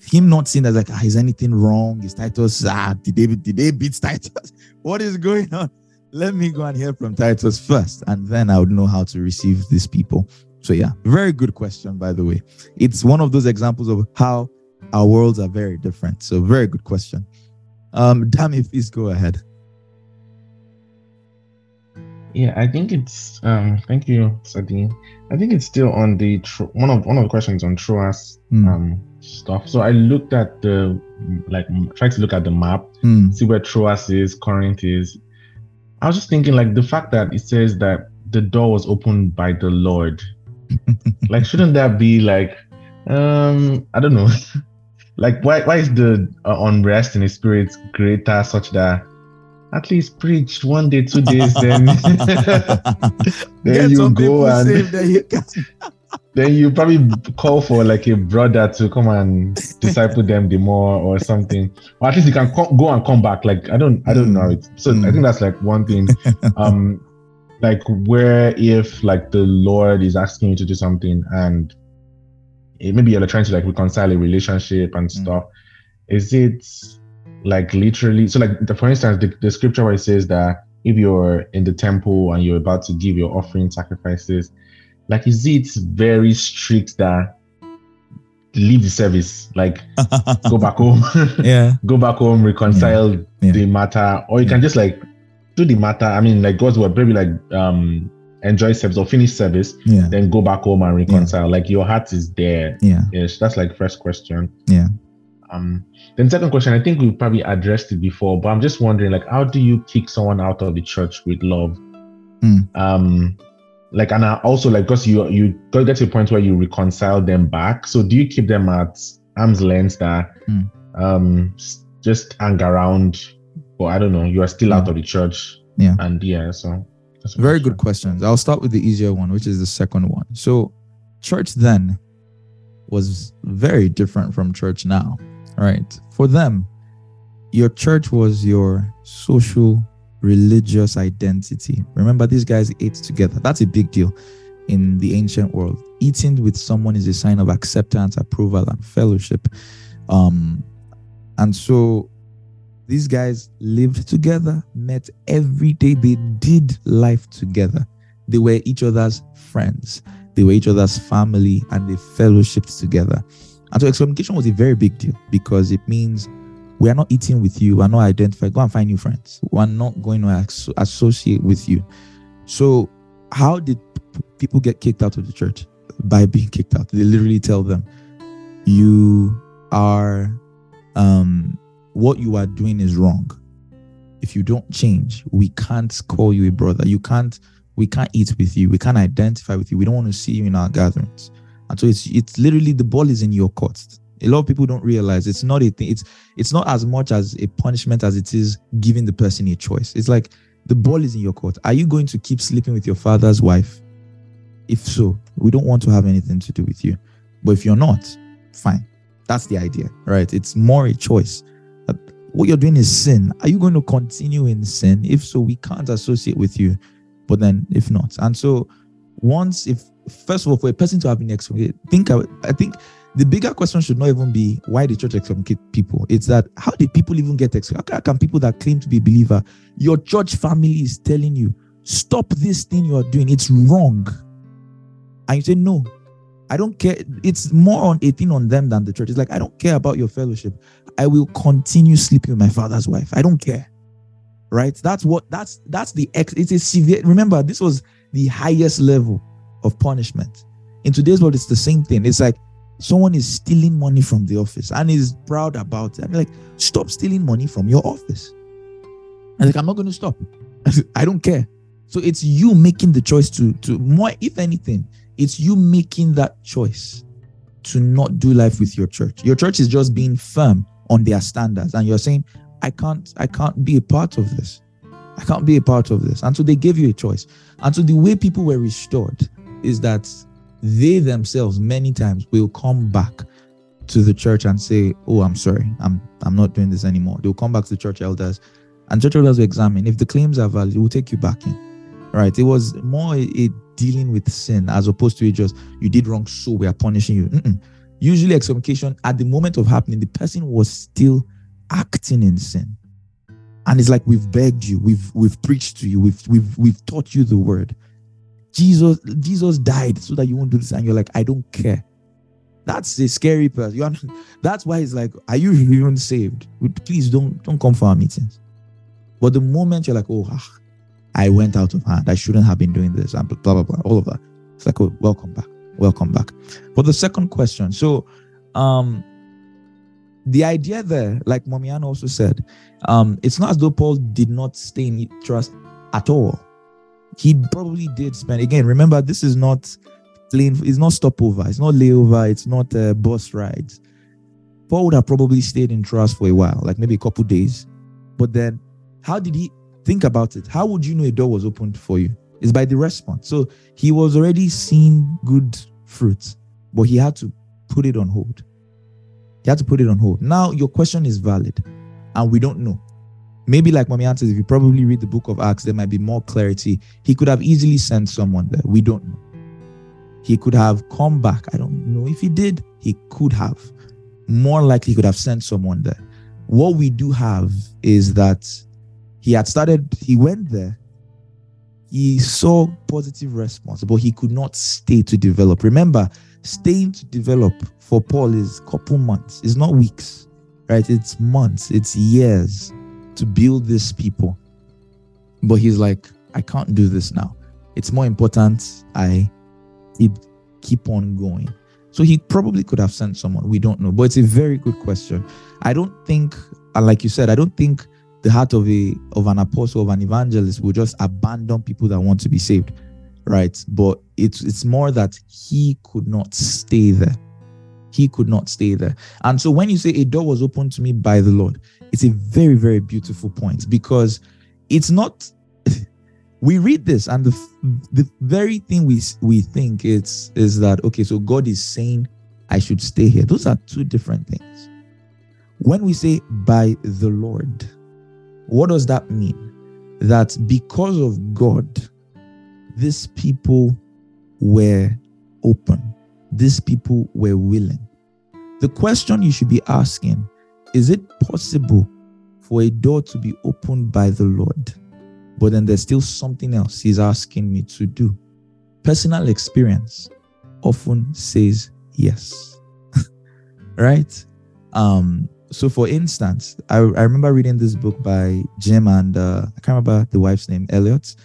him not seeing that like, ah, is anything wrong? Is Titus ah did they did they beat Titus? What is going on? Let me go and hear from Titus first, and then I would know how to receive these people. So yeah, very good question, by the way. It's one of those examples of how our worlds are very different. So very good question. Um, Dami, please go ahead. Yeah, I think it's. Um, thank you, Sadine. I think it's still on the tro- one of one of the questions on Troas Mm. um stuff. So I looked at the like tried to look at the map, Mm. see where Troas is, Corinth is. I was just thinking like the fact that it says that the door was opened by the Lord. like shouldn't that be like um I don't know. like why why is the uh, unrest in the spirit greater such that at least preach one day, two days, then then Get you go and then you then you probably call for like a brother to come and disciple them the more or something or at least you can co- go and come back like i don't i don't know it so i Mm. think that's like one thing um like where if like the lord is asking you to do something and it, maybe you're trying to like reconcile a relationship and Mm. stuff is it like literally so like the, for instance the, the scripture where it says that if you're in the temple and you're about to give your offering sacrifices like is it very strict that leave the service like go back home yeah. go back home reconcile Yeah. the matter or you can just like do the matter i mean like god's word maybe like um enjoy service or finish service Yeah. then go back home and reconcile like your heart is there Yeah. yes that's like first question Yeah. Um then second question i think we probably addressed it before but i'm just wondering like how do you kick someone out of the church with love Mm. um like and I also like because you you got to get to a point where you reconcile them back so do you keep them at arm's length that Mm. um just hang around or i don't know you are still out Mm. of the church Yeah. and yeah so that's Very question. good questions. I'll start with the easier one, which is the second one. So, church then was very different from church now, right? For them, your church was your social, religious identity. Remember, these guys ate together. That's a big deal in the ancient world. Eating with someone is a sign of acceptance, approval, and fellowship. Um, and so these guys lived together, met every day. They did life together. They were each other's friends. They were each other's family and they fellowshipped together. And so excommunication was a very big deal because it means we are not eating with you. We're not identified. Go and find new friends. We're not going to associate with you. So, how did people get kicked out of the church? By being kicked out. They literally tell them, you are um what you are doing is wrong. If you don't change, we can't call you a brother. You can't, we can't eat with you. We can't identify with you. We don't want to see you in our gatherings. And so it's it's literally the ball is in your court. A lot of people don't realize it's not a thing. It's it's not as much as a punishment as it is giving the person a choice. It's like the ball is in your court. Are you going to keep sleeping with your father's wife? If so, we don't want to have anything to do with you. But if you're not, fine. That's the idea, right? It's more a choice uh, what you're doing is sin. Are you going to continue in sin? If so, we can't associate with you. But then, if not, and so once, if first of all, for a person to have been excommunicated, think I, I think the bigger question should not even be why the church excommunicate people. It's that how did people even get excommunicated? How can people that claim to be a believer, your church family is telling you, stop this thing you are doing, it's wrong, and you say no. I don't care. It's more on a thing on them than the church. It's like, I don't care about your fellowship. I will continue sleeping with my father's wife. I don't care. Right? That's what that's that's the ex it's a severe remember this was the highest level of punishment. In today's world, it's the same thing. It's like someone is stealing money from the office and is proud about it. I'm like, stop stealing money from your office. I'm like, I'm not going to stop. I don't care. So it's you making the choice to to more, if anything, it's you making that choice to not do life with your church. Your church is just being firm on their standards, and you're saying, I can't, I can't be a part of this. I can't be a part of this. And so they gave you a choice. And so the way people were restored is that they themselves many times will come back to the church and say, Oh, I'm sorry, I'm I'm not doing this anymore. They'll come back to church elders, and church elders will examine. If the claims are valid, we'll take you back in. Right. It was more a, a dealing with sin as opposed to it just you did wrong, so we are punishing you. Mm-mm. Usually, excommunication at the moment of happening, the person was still acting in sin. And it's like we've begged you, we've we've preached to you, we've we've we've taught you the word. Jesus, Jesus died so that you won't do this, and you're like, I don't care. That's a scary person. You are, that's why it's like, are you even saved? Please don't don't come for our meetings. But the moment you're like, oh, ah, I went out of hand. I shouldn't have been doing this, and blah blah blah. All of that. It's like, oh, welcome back, welcome back. For the second question, so um, the idea there, like Momian also said, um, it's not as though Paul did not stay in Troas at all. He probably did spend again. Remember, this is not plane. It's not stopover. It's not layover. It's not uh, bus rides. Paul would have probably stayed in Troas for a while, like maybe a couple days. But then, how did he think about it? How would you know a door was opened for you? It's by the response. So he was already seeing good fruits, but he had to put it on hold. He had to put it on hold. Now your question is valid, and we don't know. Maybe like Mommy answers, if you probably read the book of Acts, there might be more clarity. He could have easily sent someone there. We don't know. He could have come back. I don't know if he did. He could have. More likely, could have sent someone there. What we do have is that he had started, he went there, he saw positive response, but he could not stay to develop. Remember, staying to develop for Paul is couple months. It's not weeks, right? It's months, it's years to build these people. But he's like, I can't do this now. It's more important I keep keep on going. So he probably could have sent someone. We don't know. But it's a very good question. I don't think, uh, like you said, I don't think the heart of a of an apostle, of an evangelist will just abandon people that want to be saved. Right. But it's it's more that he could not stay there he could not stay there. And so when you say a door was opened to me by the Lord, it's a very, very beautiful point because it's not. we read this and the the very thing we we think it's is that okay, so God is saying I should stay here. Those are two different things. When we say by the Lord, what does that mean? That because of God, these people were open these people were willing. The question you should be asking is it possible for a door to be opened by the Lord, but then there's still something else He's asking me to do? Personal experience often says yes. right? Um, so for instance, I, I remember reading this book by Jim and uh, I can't remember the wife's name, Elliot.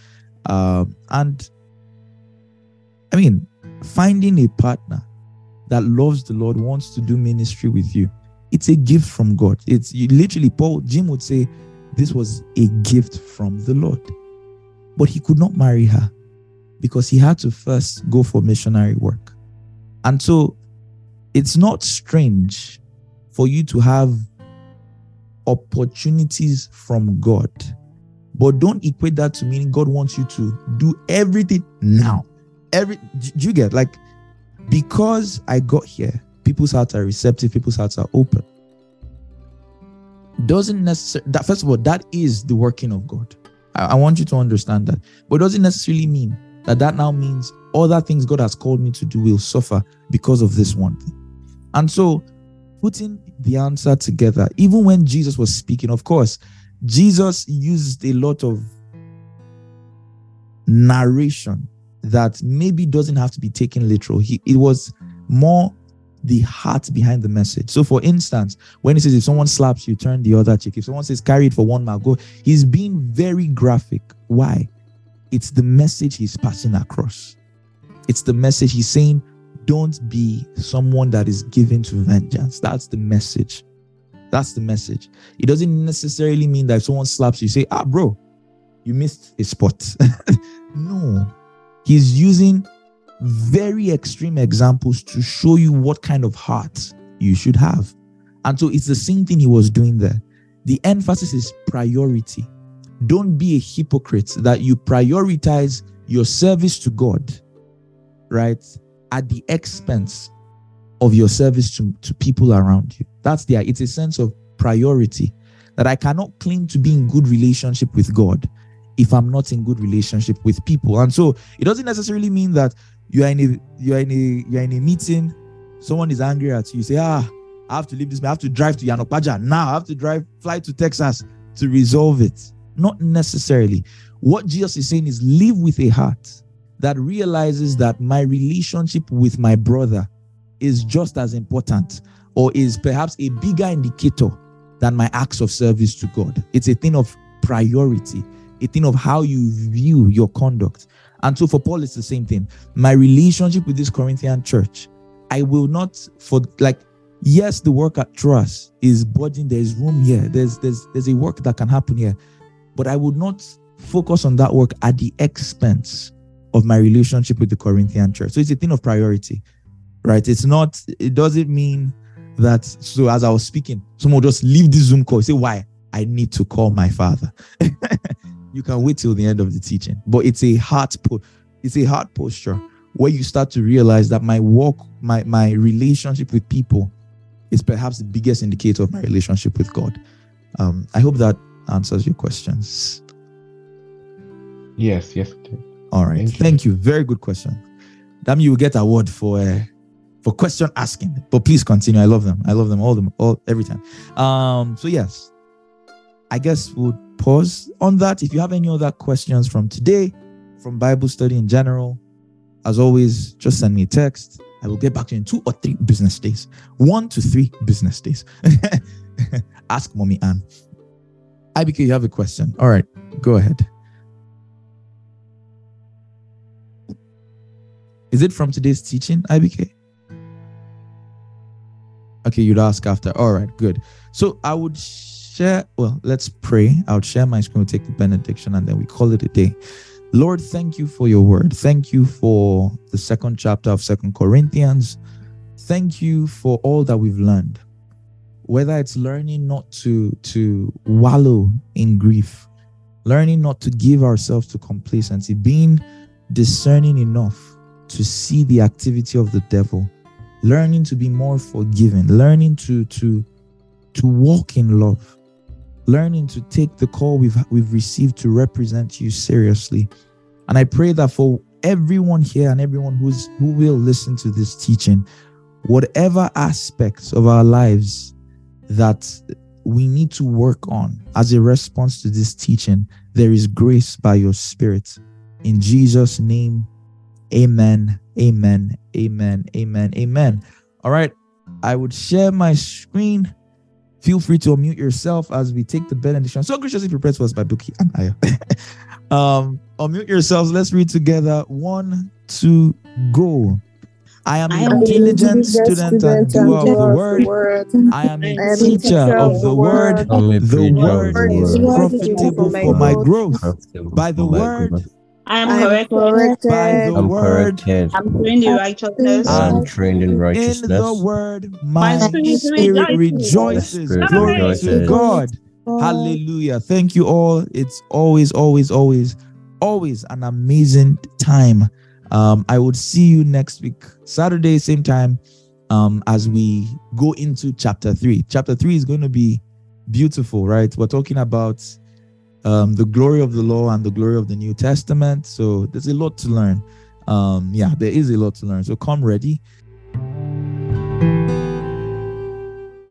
Um, and I mean, finding a partner that loves the Lord, wants to do ministry with you, it's a gift from God. It's literally, Paul, Jim would say, this was a gift from the Lord. But he could not marry her because he had to first go for missionary work. And so it's not strange for you to have opportunities from God. But don't equate that to meaning God wants you to do everything now every do you get like because I got here, people's hearts are receptive, people's hearts are open. Doesn't necessarily that first of all, that is the working of God. I, I want you to understand that. But doesn't necessarily mean that that now means other things God has called me to do will suffer because of this one thing. And so putting the answer together, even when Jesus was speaking, of course, Jesus used a lot of narration that maybe doesn't have to be taken literal. He, it was more the heart behind the message. So, for instance, when he says, if someone slaps you, turn the other cheek. If someone says, carry it for one mile, go, he's being very graphic. Why? It's the message he's passing across. It's the message he's saying, don't be someone that is given to vengeance. That's the message. That's the message. It doesn't necessarily mean that if someone slaps you, you say, ah, bro, you missed a spot. no, He's using very extreme examples to show you what kind of heart you should have. And so it's the same thing he was doing there. The emphasis is priority. Don't be a hypocrite that you prioritize your service to God, right, at the expense of your service to, to people around you. That's the it's a sense of priority that I cannot claim to be in good relationship with God if I'm not in good relationship with people. And so it doesn't necessarily mean that you are in a you are in a you're in a meeting, someone is angry at you, you say, ah, I have to leave this, I have to drive to Yanopaja now, I have to drive, fly to Texas to resolve it. Not necessarily. What Jesus is saying is live with a heart that realizes that my relationship with my brother is just as important or is perhaps a bigger indicator than my acts of service to God. It's a thing of priority a thing of how you view your conduct. And so for Paul, it's the same thing. My relationship with this Corinthian church, I will not for like yes, the work at Troas is budging. There's room here. There's there's there's a work that can happen here, but I would not focus on that work at the expense of my relationship with the Corinthian church. So it's a thing of priority, right? It's not. It doesn't mean that. So as I was speaking, someone just leave this Zoom call. Say why? I need to call my father. you can wait till the end of the teaching, but it's a heart po- It's a heart posture where you start to realize that my walk, my my relationship with people is perhaps the biggest indicator of my relationship with God. Um, I hope that answers your questions. Yes, yes. All right. Thank you. You. Very good question. Dami, you will get award for uh, for question asking. But please continue. I love them. I love them all them all every time. Um. So yes, I guess we'll pause on that. If you have any other questions from today, from Bible study in general, as always, just send me a text. I will get back to you in two or three business days. One to three business days. Ask mommy Ann. IBK, you have a question. All right, go ahead. Is it from today's teaching, IBK? Okay, you'd ask after. All right, good. So I would share, well, let's pray. I'll share my screen, we'll take the benediction, and then we call it a day. Lord, thank you for your word. Thank you for the second chapter of Second Corinthians. Thank you for all that we've learned. Whether it's learning not to to wallow in grief, learning not to give ourselves to complacency, being discerning enough to see the activity of the devil, learning to be more forgiving, learning to to to walk in love learning to take the call we've we've received to represent you seriously. And I pray that for everyone here and everyone who's who will listen to this teaching, whatever aspects of our lives that we need to work on as a response to this teaching, there is grace by your spirit. In Jesus' name, amen, amen, amen, amen, amen. All right, I would share my screen Feel free to unmute yourself as we take the benediction. So graciously prepared for us by Buki and Aya. um, unmute yourselves. Let's read together. One, two, go. I am, I am a diligent student, student and doer of the word. word. I am a I teacher of the word. The word is profitable for my growth. By the word, I am corrected, by the I'm word. Corrected. I'm trained in righteousness. I'm trained in righteousness. In the word, my, my spirit, spirit rejoices. Spirit Glory rejoices. to God. Hallelujah. Thank you all. It's always, always, always, always an amazing time. Um, I would see you next week, Saturday, same time, um, as we go into chapter three. Chapter three is going to be beautiful, right? We're talking about um, the glory of the law and the glory of the New Testament. So there's a lot to learn. Um, yeah, there is a lot to learn. So come ready.